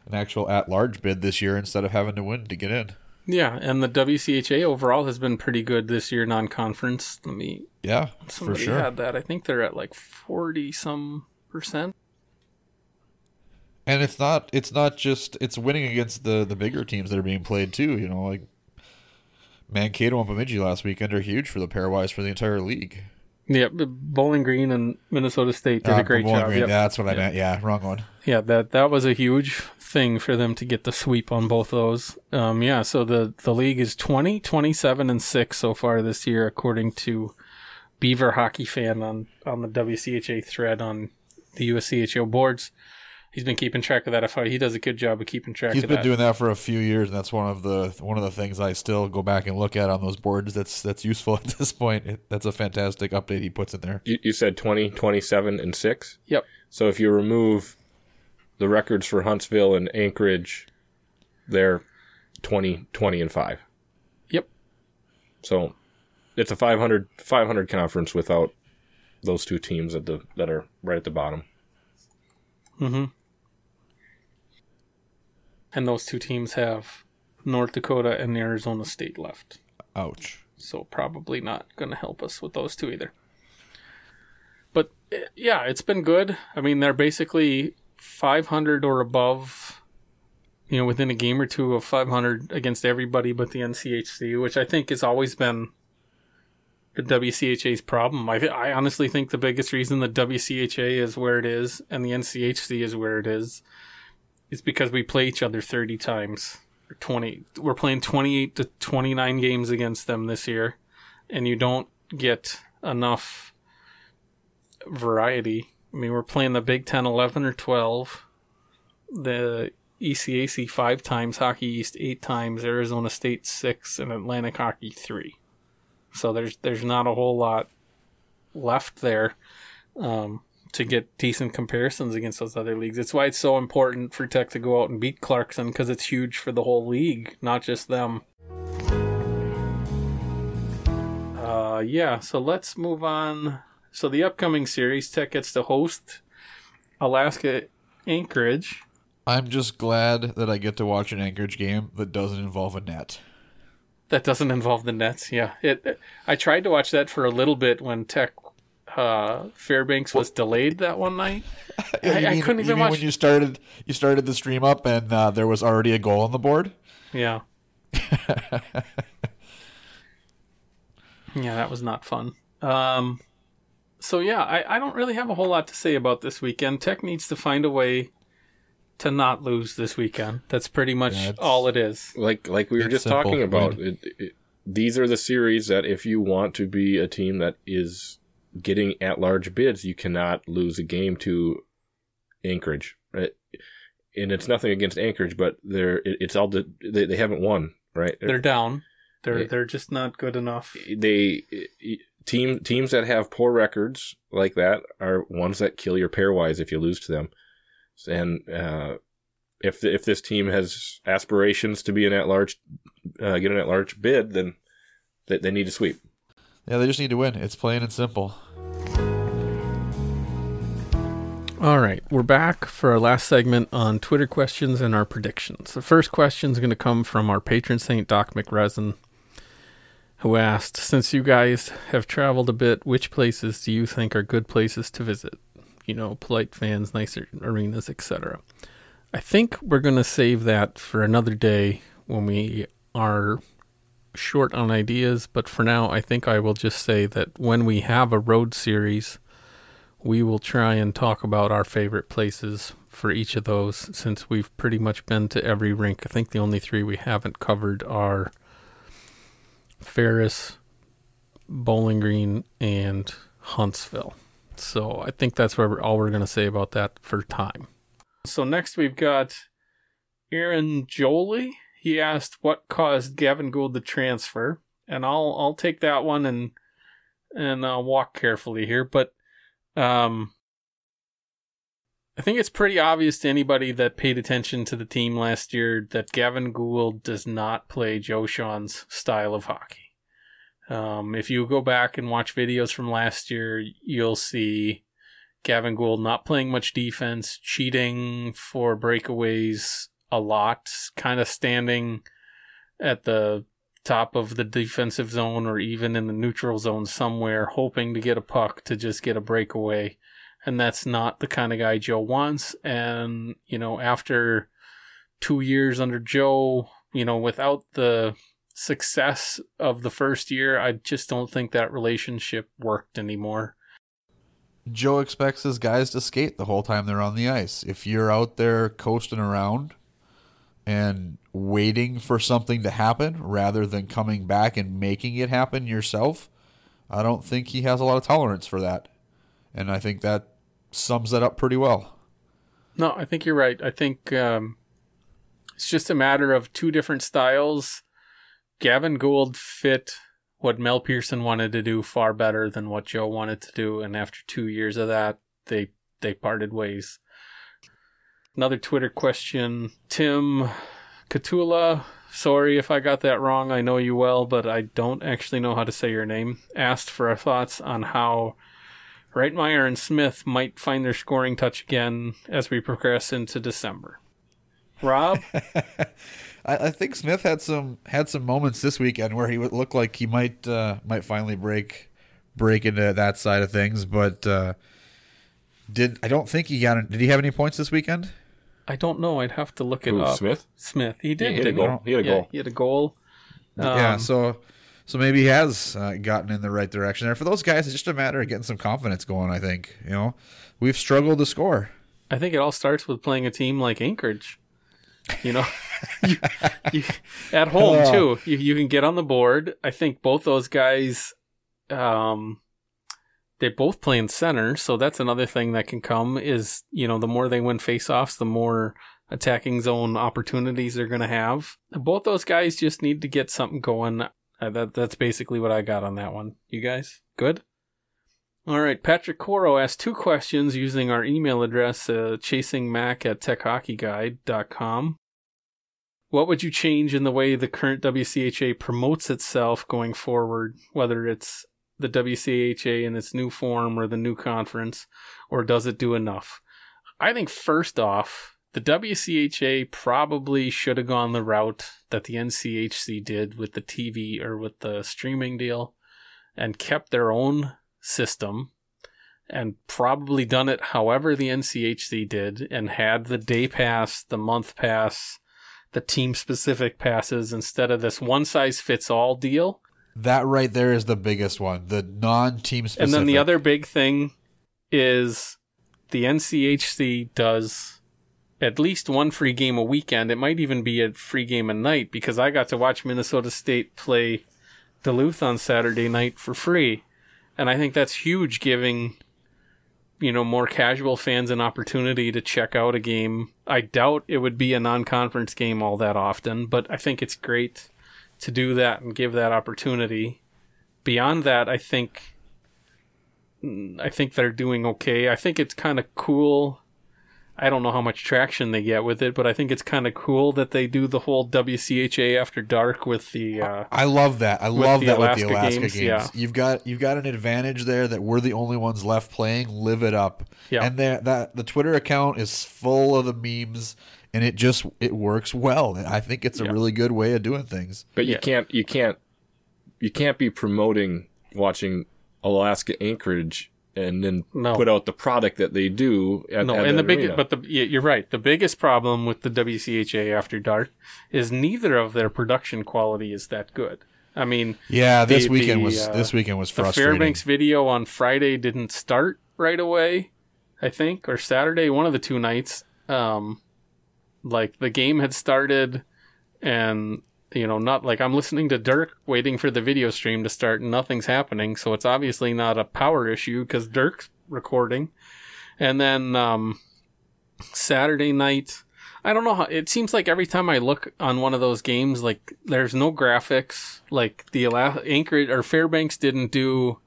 an actual at large bid this year instead of having to win to get in. yeah, and the WCHA overall has been pretty good this year, non conference. Let me. Yeah, for Somebody sure. had that. I think they're at like 40 some percent. And it's not it's not just it's winning against the the bigger teams that are being played too. You know, like Mankato and Bemidji last weekend are huge for the pairwise for the entire league. Yeah, Bowling Green and Minnesota State did Uh, a great Bowling job. Green, Yep. yeah, that's what I meant. Yeah, wrong one. Yeah, that that was a huge thing for them to get the sweep on both those. Um, yeah, so the the league is 20, 27 and 6 so far this year according to Beaver Hockey Fan on on the WCHA thread on the USCHO boards. He's been keeping track of that. I thought he does a good job of keeping track He's of been that. doing that for a few years, and that's one of the one of the things I still go back and look at on those boards. That's that's useful at this point. It, that's a fantastic update he puts in there. You, you said 20, 27, and 6? Yep. So if you remove the records for Huntsville and Anchorage, they're 20, 20 and 5. Yep. So it's a 500, 500 conference without those two teams at the that are right at the bottom. Mm-hmm. And those two teams have North Dakota and Arizona State left. Ouch. so probably not going to help us with those two either. But eh, yeah, it's been good. I mean, they're basically 500 or above, you know, within a game or two of 500 against everybody but the NCHC, which I think has always been the WCHA's problem. I, I honestly think the biggest reason the WCHA is where it is and the NCHC is where it is is because we play each other 30 times. Or 20. We're playing 28 to 29 games against them this year, and you don't get enough variety. I mean, we're playing the Big Ten 11 or 12, the ECAC five times, Hockey East eight times, Arizona State six, and Atlantic Hockey three. So there's there's not a whole lot left there um, to get decent comparisons against those other leagues. It's why it's so important for Tech to go out and beat Clarkson because it's huge for the whole league, not just them. Uh, yeah, so let's move on. So the upcoming series, Tech gets to host Alaska Anchorage. I'm just glad that I get to watch an Anchorage game that doesn't involve a net. That doesn't involve the nets. Yeah, it. I tried to watch that for a little bit when Tech uh, Fairbanks was delayed that one night. I, I couldn't even mean watch. when you started you started the stream up and uh, there was already a goal on the board. Yeah. yeah, that was not fun. Um, so yeah, I, I don't really have a whole lot to say about this weekend. Tech needs to find a way to not lose this weekend. That's pretty much Yeah, it's- all it is. like like we were just simple. talking about it, it, these are the series that if you want to be a team that is getting at large bids you cannot lose a game to anchorage right? and it's nothing against anchorage but they're it, it's all the, they, they haven't won right They're down. They're Yeah. they're just not good enough. they team teams that have poor records like that are ones that kill your pairwise if you lose to them and uh, if if this team has aspirations to be an at large uh, get an at large bid then they, they need to sweep Yeah, they just need to win. It's plain and simple. All right, we're back for our last segment on Twitter questions and our predictions. The first question is going to come from our patron saint, Doc McResin, who asked Since you guys have traveled a bit, which places do you think are good places to visit? You know, polite fans, nicer arenas, etc. I think we're going to save that for another day when we are short on ideas, but for now, I think I will just say that when we have a road series, we will try and talk about our favorite places for each of those since we've pretty much been to every rink. I think the only three we haven't covered are Ferris, Bowling Green, and Huntsville. So I think that's where all we're going to say about that for time. So next we've got Aaron Jolie. He asked what caused Gavin Gould to transfer, and I'll I'll take that one and and uh, walk carefully here, but um, I think it's pretty obvious to anybody that paid attention to the team last year that Gavin Gould does not play Joe Shawhan's style of hockey. Um, if you go back and watch videos from last year, you'll see Gavin Gould not playing much defense, cheating for breakaways a lot, kind of standing at the top of the defensive zone or even in the neutral zone somewhere, hoping to get a puck to just get a breakaway. And that's not the kind of guy Joe wants. And, you know, after two years under Joe, you know, without the success of the first year, I just don't think that relationship worked anymore. Joe expects his guys to skate the whole time they're on the ice. If you're out there coasting around and waiting for something to happen rather than coming back and making it happen yourself, I don't think he has a lot of tolerance for that. And I think that sums that up pretty well. No, I think you're right. I think um, it's just a matter of two different styles. Gavin Gould fit what Mel Pearson wanted to do far better than what Joe wanted to do, and after two years of that, they they parted ways. Another Twitter question: Tim Katula. Sorry if I got that wrong. I know you well, but I don't actually know how to say your name. Asked for our thoughts on how Reitmeyer and Smith might find their scoring touch again as we progress into December. Rob, I, I think Smith had some had some moments this weekend where he would look like he might uh, might finally break break into that side of things, but uh, Did I don't think he got? Did he have any points this weekend? I don't know. I'd have to look it Who, up. Smith? Smith. He did. he hit a didn't goal. He had a Yeah, goal. He had a goal. yeah. Um, So so maybe he has uh, gotten in the right direction there. For those guys, it's just a matter of getting some confidence going. I think you know we've struggled to score. I think it all starts with playing a team like Anchorage. You know, you, you, at home Oh. too. You you can get on the board. I think both those guys, um, they both play in center, so that's another thing that can come. Is you know the more they win faceoffs, the more attacking zone opportunities they're going to have. Both those guys just need to get something going. Uh, that that's basically what I got on that one. You guys good? All right, Patrick Coro asked two questions using our email address, uh, chasingmac at techhockeyguide.com. What would you change in the way the current WCHA promotes itself going forward, whether it's the WCHA in its new form or the new conference, or does it do enough? I think first off, the WCHA probably should have gone the route that the NCHC did with the TV or with the streaming deal and kept their own system and probably done it however the NCHC did and had the day pass, the month pass, the team specific passes instead of this one size fits all deal. That right there is the biggest one. The non-team specific. And then the other big thing is the NCHC does at least one free game a weekend. It might even be a free game a night because I got to watch Minnesota State play Duluth on Saturday night for free. And I think that's huge giving you know more casual fans an opportunity to check out a game. I doubt it would be a non-conference game all that often, but I think it's great to do that and give that opportunity. Beyond that, I think I think they're doing okay. I think it's kind of cool. I don't know how much traction they get with it, but I think it's kind of cool that they do the whole WCHA after dark with the uh, I love that. I love the that with the Alaska games, games. yeah. You've got you've got an advantage there that we're the only ones left playing. Live it up. Yeah. And that that the Twitter account is full of the memes and it just it works well. I think it's a Yeah. really good way of doing things. But you Yeah. can't you can't you can't be promoting watching Alaska Anchorage and then No. put out the product that they do at, no, at and the that big, but the you're right. The biggest problem with the WCHA after dark is neither of their production quality is that good. I mean, Yeah, this The- weekend the, was uh, this weekend was the frustrating. Fairbanks video on Friday didn't start right away, I think, or Saturday, one of the two nights. Um, like the game had started, and you know, not like I'm listening to Dirk waiting for the video stream to start, and nothing's happening. So it's obviously not a power issue because Dirk's recording. And then um, Saturday night, I don't know how. It seems like every time I look on one of those games, like there's no graphics. Like the Anchorage or Fairbanks didn't do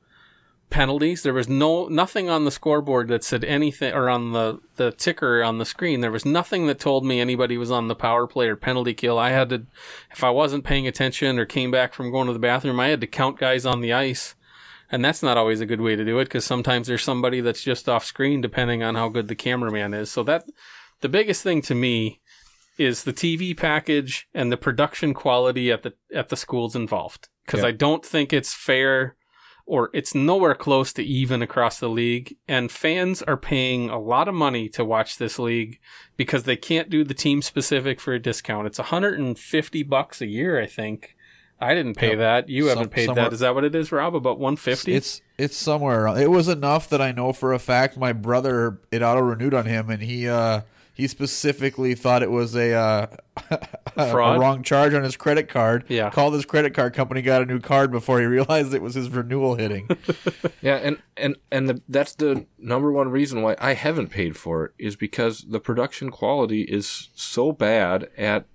penalties. There was no nothing on the scoreboard that said anything, or on the the ticker on the screen. There was nothing that told me anybody was on the power play or penalty kill. I had to, if I wasn't paying attention or came back from going to the bathroom, I had to count guys on the ice. And that's not always a good way to do it because sometimes there's somebody that's just off screen depending on how good the cameraman is. So that the biggest thing to me is the TV package and the production quality at the at the schools involved because Yeah. I don't think it's fair or it's nowhere close to even across the league and fans are paying a lot of money to watch this league because they can't do the team specific for a discount. It's 150 bucks a year, I think. I didn't pay Yep. that. You Some- haven't paid that. Is that what it is, Rob? About 150? It's it's somewhere. It was enough that I know for a fact my brother it auto renewed on him, and he uh he specifically thought it was a uh, a Fraud? wrong charge on his credit card. Yeah. called his credit card company, got a new card before he realized it was his renewal hitting. Yeah, and and and the, that's the number one reason why I haven't paid for it is because the production quality is so bad at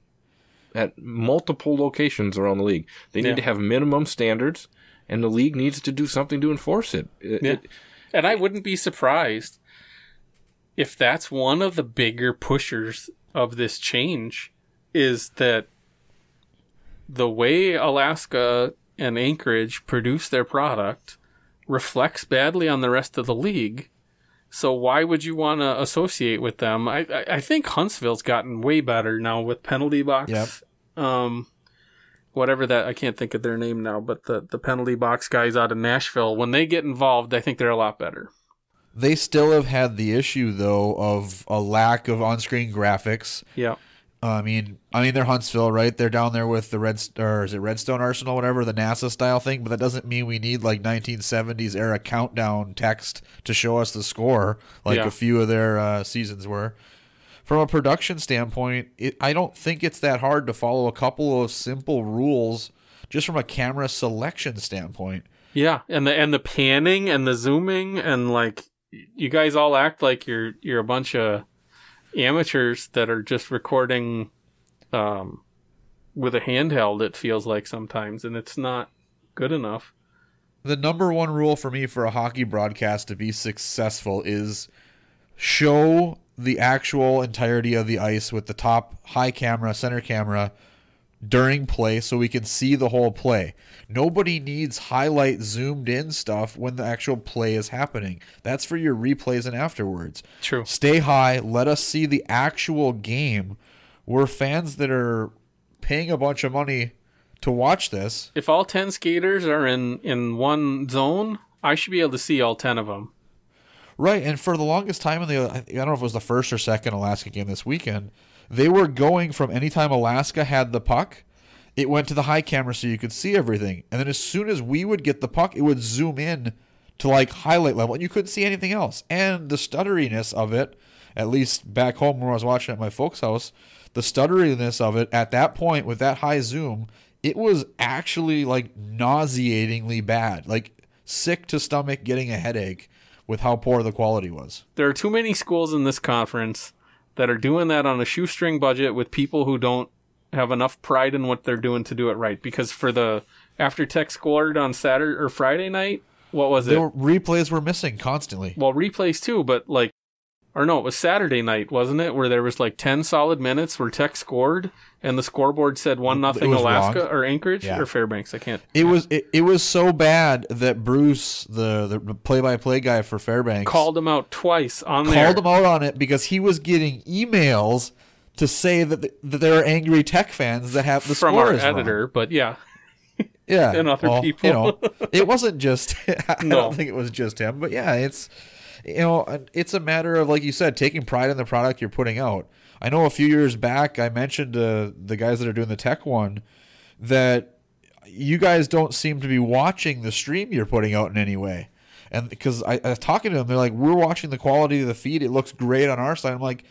at multiple locations around the league. They need Yeah. to have minimum standards, and the league needs to do something to enforce it. It- Yeah. it- And I wouldn't be surprised if that's one of the bigger pushers of this change is that the way Alaska and Anchorage produce their product reflects badly on the rest of the league. So why would you want to associate with them? I, I I think Huntsville's gotten way better now with penalty box. Yep. Um, whatever that I can't think of their name now, but the the penalty box guys out of Nashville when they get involved, I think they're a lot better. They still have had the issue though of a lack of on-screen graphics. Yeah. I mean, I mean they're Huntsville, right? They're down there with the Red or is it Redstone Arsenal, whatever the NASA style thing. But that doesn't mean we need like 1970s era countdown text to show us the score, like Yeah. a few of their uh, seasons were. From a production standpoint, it, I don't think it's that hard to follow a couple of simple rules, just from a camera selection standpoint. Yeah, and the and the panning and the zooming and like you guys all act like you're you're a bunch of amateurs that are just recording um with a handheld it feels like sometimes and it's not good enough. the number one rule for me for a hockey broadcast to be successful is show the actual entirety of the ice with the top high camera, center camera during play so we can see the whole play. Nobody needs highlight zoomed in stuff when the actual play is happening. That's for your replays and afterwards. True. Stay high, let us see the actual game. We're fans that are paying a bunch of money to watch this. If all 10 skaters are in in one zone, I should be able to see all 10 of them. Right, and for the longest time in the I don't know if it was the first or second Alaska game this weekend, they were going from anytime Alaska had the puck, it went to the high camera so you could see everything. And then as soon as we would get the puck, it would zoom in to like highlight level and you couldn't see anything else. And the stutteriness of it, at least back home where I was watching at my folks' house, the stutteriness of it at that point with that high zoom, it was actually like nauseatingly bad. Like sick to stomach getting a headache with how poor the quality was. There are too many schools in this conference that are doing that on a shoestring budget with people who don't have enough pride in what they're doing to do it right. Because for the after tech scored on Saturday or Friday night, what was it? The replays were missing constantly. well, replays too, but like, or no, it was Saturday night, wasn't it? Where there was like ten solid minutes where Tech scored and the scoreboard said one nothing Alaska wrong. or Anchorage Yeah. or Fairbanks. I can't. It was it, it was so bad that Bruce, the the play by play guy for Fairbanks, Called him out twice on there. called him out on it because he was getting emails to say that, th- that there are angry tech fans that have the from score our is wrong. editor, but yeah, yeah, and other well, people. You know, it wasn't just. I No. don't think it was just him, but yeah, it's you know, it's a matter of like you said, taking pride in the product you're putting out. I know a few years back I mentioned to the guys that are doing the tech one that you guys don't seem to be watching the stream you're putting out in any way. And because I, I was talking to them, they're like, "We're watching the quality of the feed. It looks great on our side." I'm like,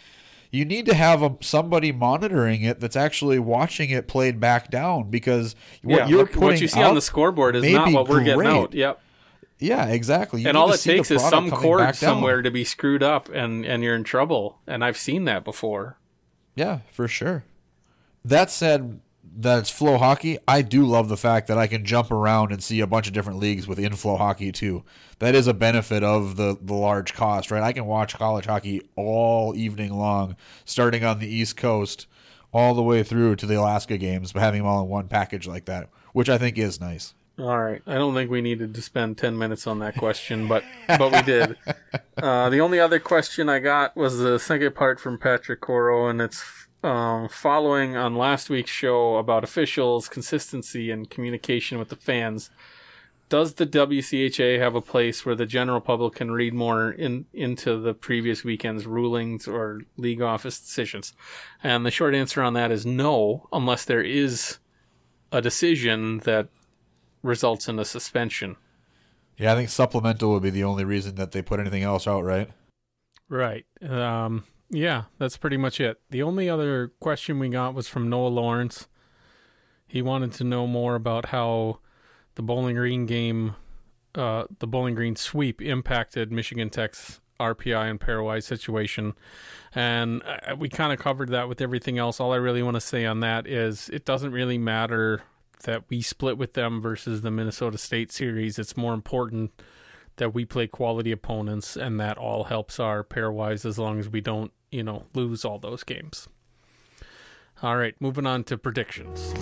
"You need to have a, somebody monitoring it that's actually watching it played back down because what yeah, you're look, putting what you see out on the scoreboard is not what we're getting out. Yep. Yeah, exactly. You and all it takes is some cord somewhere to be screwed up and and you're in trouble and i've seen that before Yeah, for sure. That said, that it's FloHockey. I do love the fact that I can jump around and see a bunch of different leagues with in FloHockey too. That is a benefit of the the large cost, right? I can watch college hockey all evening long, starting on the East Coast all the way through to the Alaska games, but having them all in one package like that, which I think is nice. All right. I don't think we needed to spend 10 minutes on that question but but we did. Uh, the only other question i got was the second part from patrick coro and it's um, following on last week's show about officials consistency and communication with the fans. Does the WCHA have a place where the general public can read more in, into the previous weekend's rulings or league office decisions? And the short answer on that is no, unless there is a decision that results in a suspension. Yeah, I think supplemental would be the only reason that they put anything else out, right? Right. Um, yeah, that's pretty much it. The only other question we got was from Noah Lawrence. He wanted to know more about how the Bowling Green game, uh, the Bowling Green sweep impacted Michigan Tech's RPI and pairwise situation. And uh, we kind of covered that with everything else. All I really want to say on that is it doesn't really matter that we split with them versus the Minnesota State series. It's more important that we play quality opponents and that all helps our pairwise as long as we don't, you know, lose all those games. All right, moving on to predictions.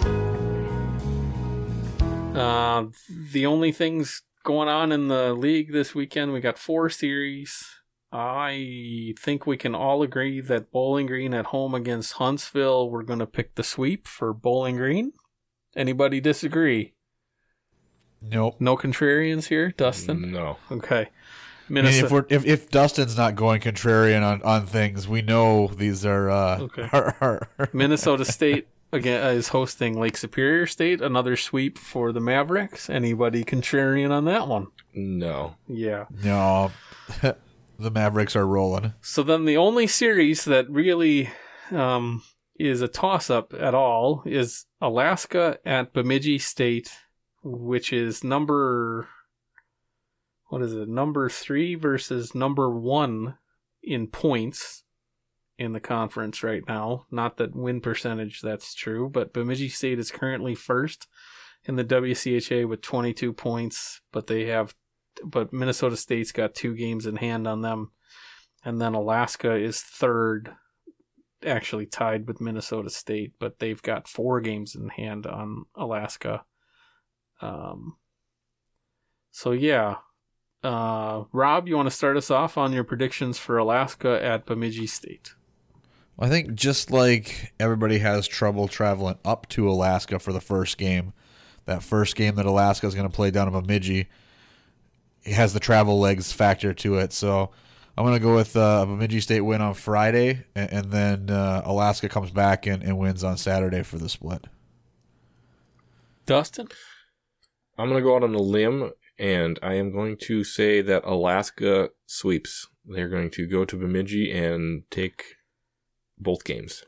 Uh, the only things going on in the league this weekend, we got four series. I think we can all agree that Bowling Green at home against Huntsville, we're going to pick the sweep for Bowling Green. Anybody disagree? Nope. No contrarians here, Dustin? No. Okay. I mean, Minnesota. if we're if, if Dustin's not going contrarian on, on things, we know these are uh Okay. are- are- Minnesota State again is hosting Lake Superior State, another sweep for the Mavericks. Anybody contrarian on that one? No. Yeah. no the Mavericks are rolling. So then the only series that really um, is a toss up at all is Alaska at Bemidji State, which is number what is it? Number three versus number one in points in the conference right now. Not that win percentage that's true, but Bemidji State is currently first in the WCHA with 22 points, but they have but Minnesota State's got two games in hand on them. And then Alaska is third, actually tied with Minnesota State, but they've got four games in hand on Alaska. Um, so yeah, uh, Rob, you want to start us off on your predictions for Alaska at Bemidji State? I think just like everybody has trouble traveling up to Alaska for the first game, that first game that Alaska is going to play down in Bemidji it has the travel legs factor to it. So I'm going to go with uh, a Bemidji State win on Friday, and, and then uh, Alaska comes back and, and wins on Saturday for the split. Dustin? I'm going to go out on a limb, and I am going to say that Alaska sweeps. They're going to go to Bemidji and take both games.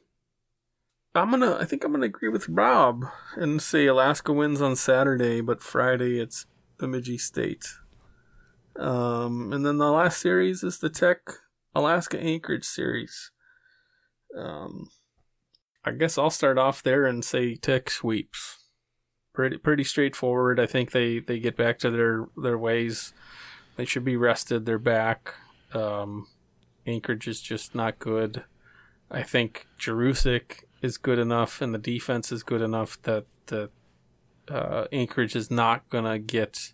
I'm gonna. I think I'm gonna agree with Rob and say Alaska wins on Saturday, but Friday it's Bemidji State. Um, and then the last series is the Tech Alaska Anchorage series. Um, I guess I'll start off there and say Tech sweeps. Pretty pretty straightforward. I think they they get back to their their ways. They should be rested. They're back. Um, Anchorage is just not good. I think Jurusik is good enough and the defense is good enough that the uh, Anchorage is not gonna get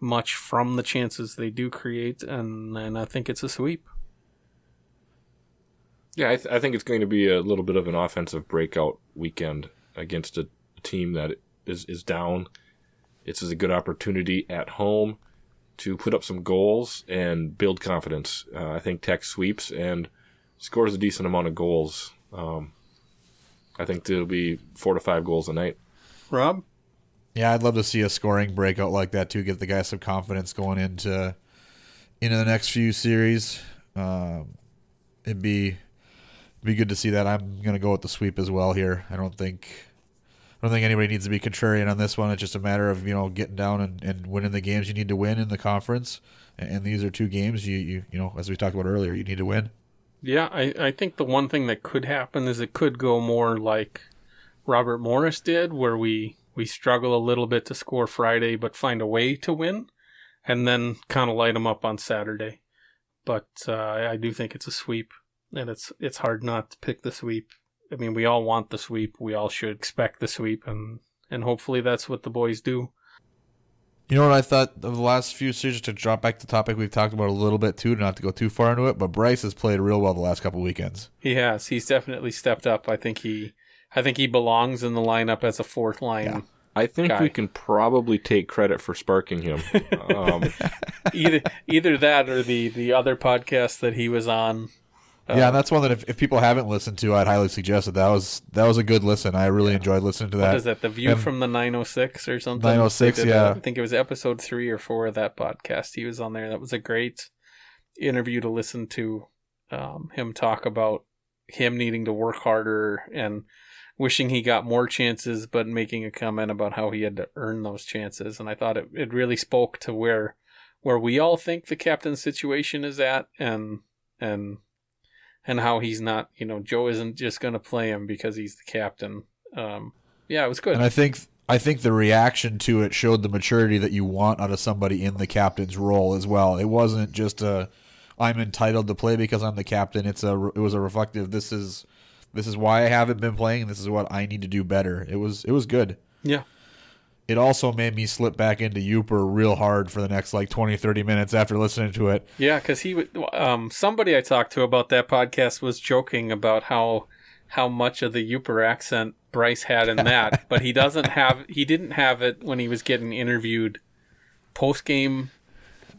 much from the chances they do create, and and I think it's a sweep. Yeah, I, th- I think it's going to be a little bit of an offensive breakout weekend against a team that is is down. It's is a good opportunity at home to put up some goals and build confidence. Uh, I think Tech sweeps and scores a decent amount of goals. Um, I think there'll be four to five goals a night. Rob, Yeah, I'd love to see a scoring breakout like that too. Give the guys some confidence going into into the next few series. Um, it'd be be good to see that. I'm gonna go with the sweep as well here. I don't think I don't think anybody needs to be contrarian on this one. It's just a matter of you know getting down and, and winning the games you need to win in the conference. And, and these are two games you, you you know as we talked about earlier, you need to win. yeah, I I think the one thing that could happen is it could go more like Robert Morris did, where we we struggle a little bit to score Friday, but find a way to win, and then kind of light them up on Saturday. But uh, I do think it's a sweep, and it's it's hard not to pick the sweep. I mean, we all want the sweep. We all should expect the sweep, and and hopefully that's what the boys do. You know what I thought of the last few series to drop back to the topic we've talked about a little bit too, not to go too far into it, but Brice has played real well the last couple weekends. He has. He's definitely stepped up. I think he, I think he belongs in the lineup as a fourth line. Yeah. I think Guy. we can probably take credit for sparking him. um, either either that or the the other podcast that he was on. yeah, and that's one that if, if people haven't listened to, I'd highly suggest it. That was that was a good listen. I really enjoyed listening to that. What is that? The View And- from the 906 or something? 906, yeah. I think it was episode three or four of that podcast. He was on there. That was a great interview to listen to. Um, him talk about him needing to work harder and wishing he got more chances, but making a comment about how he had to earn those chances. And I thought it, it really spoke to where where we all think the captain's situation is at, and and and how he's not. You know, Joe isn't just going to play him because he's the captain. Um, yeah, it was good. And I think I think the reaction to it showed the maturity that you want out of somebody in the captain's role as well. It wasn't just a I'm entitled to play because I'm the captain. It's a it was a reflective. This is this is why I haven't been playing. and This is what I need to do better. It was it was good. yeah. It also made me slip back into Yooper real hard for the next like 20, 30 minutes after listening to it. Yeah, because he would. Um, somebody I talked to about that podcast was joking about how how much of the Yooper accent Brice had in that, but he doesn't have. He didn't have it when he was getting interviewed post game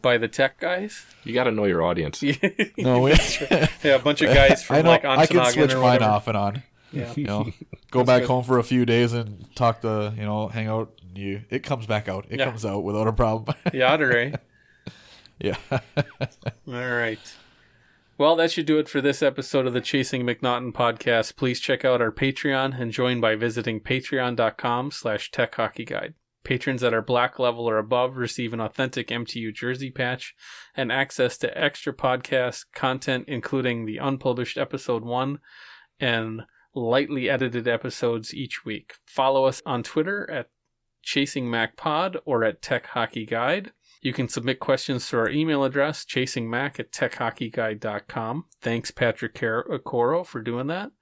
by the tech guys. You got to know your audience. yeah, No, we, a bunch of guys from I know like I can switch mine off and on. Yeah. You know, go back home for a few days and talk to you know, hang out. You it comes back out. It Yeah. comes out without a problem. Yeah, Ray. yeah. All right. Well, that should do it for this episode of the Chasing MacNaughton podcast. Please check out our Patreon and join by visiting patreon.com slash tech hockey guide. Patrons at our black level or above receive an authentic MTU jersey patch and access to extra podcast content, including the unpublished episode one and lightly edited episodes each week. Follow us on Twitter at Chasing Mac Pod or at Tech Hockey Guide. You can submit questions to our email address, chasingmac at techhockeyguide.com. Thanks, Patrick Car- for doing that.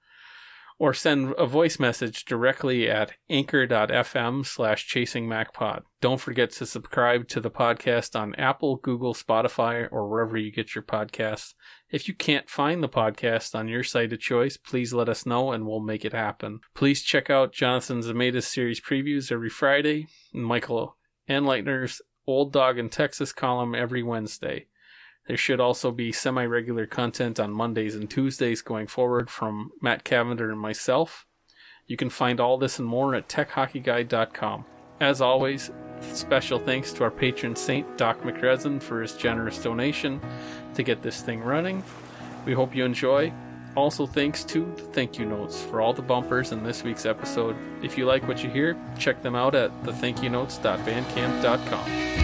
Or send a voice message directly at anchor.fm slash chasingmacpod. Don't forget to subscribe to the podcast on Apple, Google, Spotify, or wherever you get your podcasts. If you can't find the podcast on your site of choice, please let us know and we'll make it happen. Please check out Jonathan Zemeda's series previews every Friday, and Michael Anleitner's Old Dog in Texas column every Wednesday. There should also be semi regular content on Mondays and Tuesdays going forward from Matt Cavender and myself. You can find all this and more at techhockeyguide.com. As always, special thanks to our patron saint, Doc McResin, for his generous donation to get this thing running. We hope you enjoy. Also, thanks to the thank you notes for all the bumpers in this week's episode. If you like what you hear, check them out at thethankyounotes.bandcamp.com.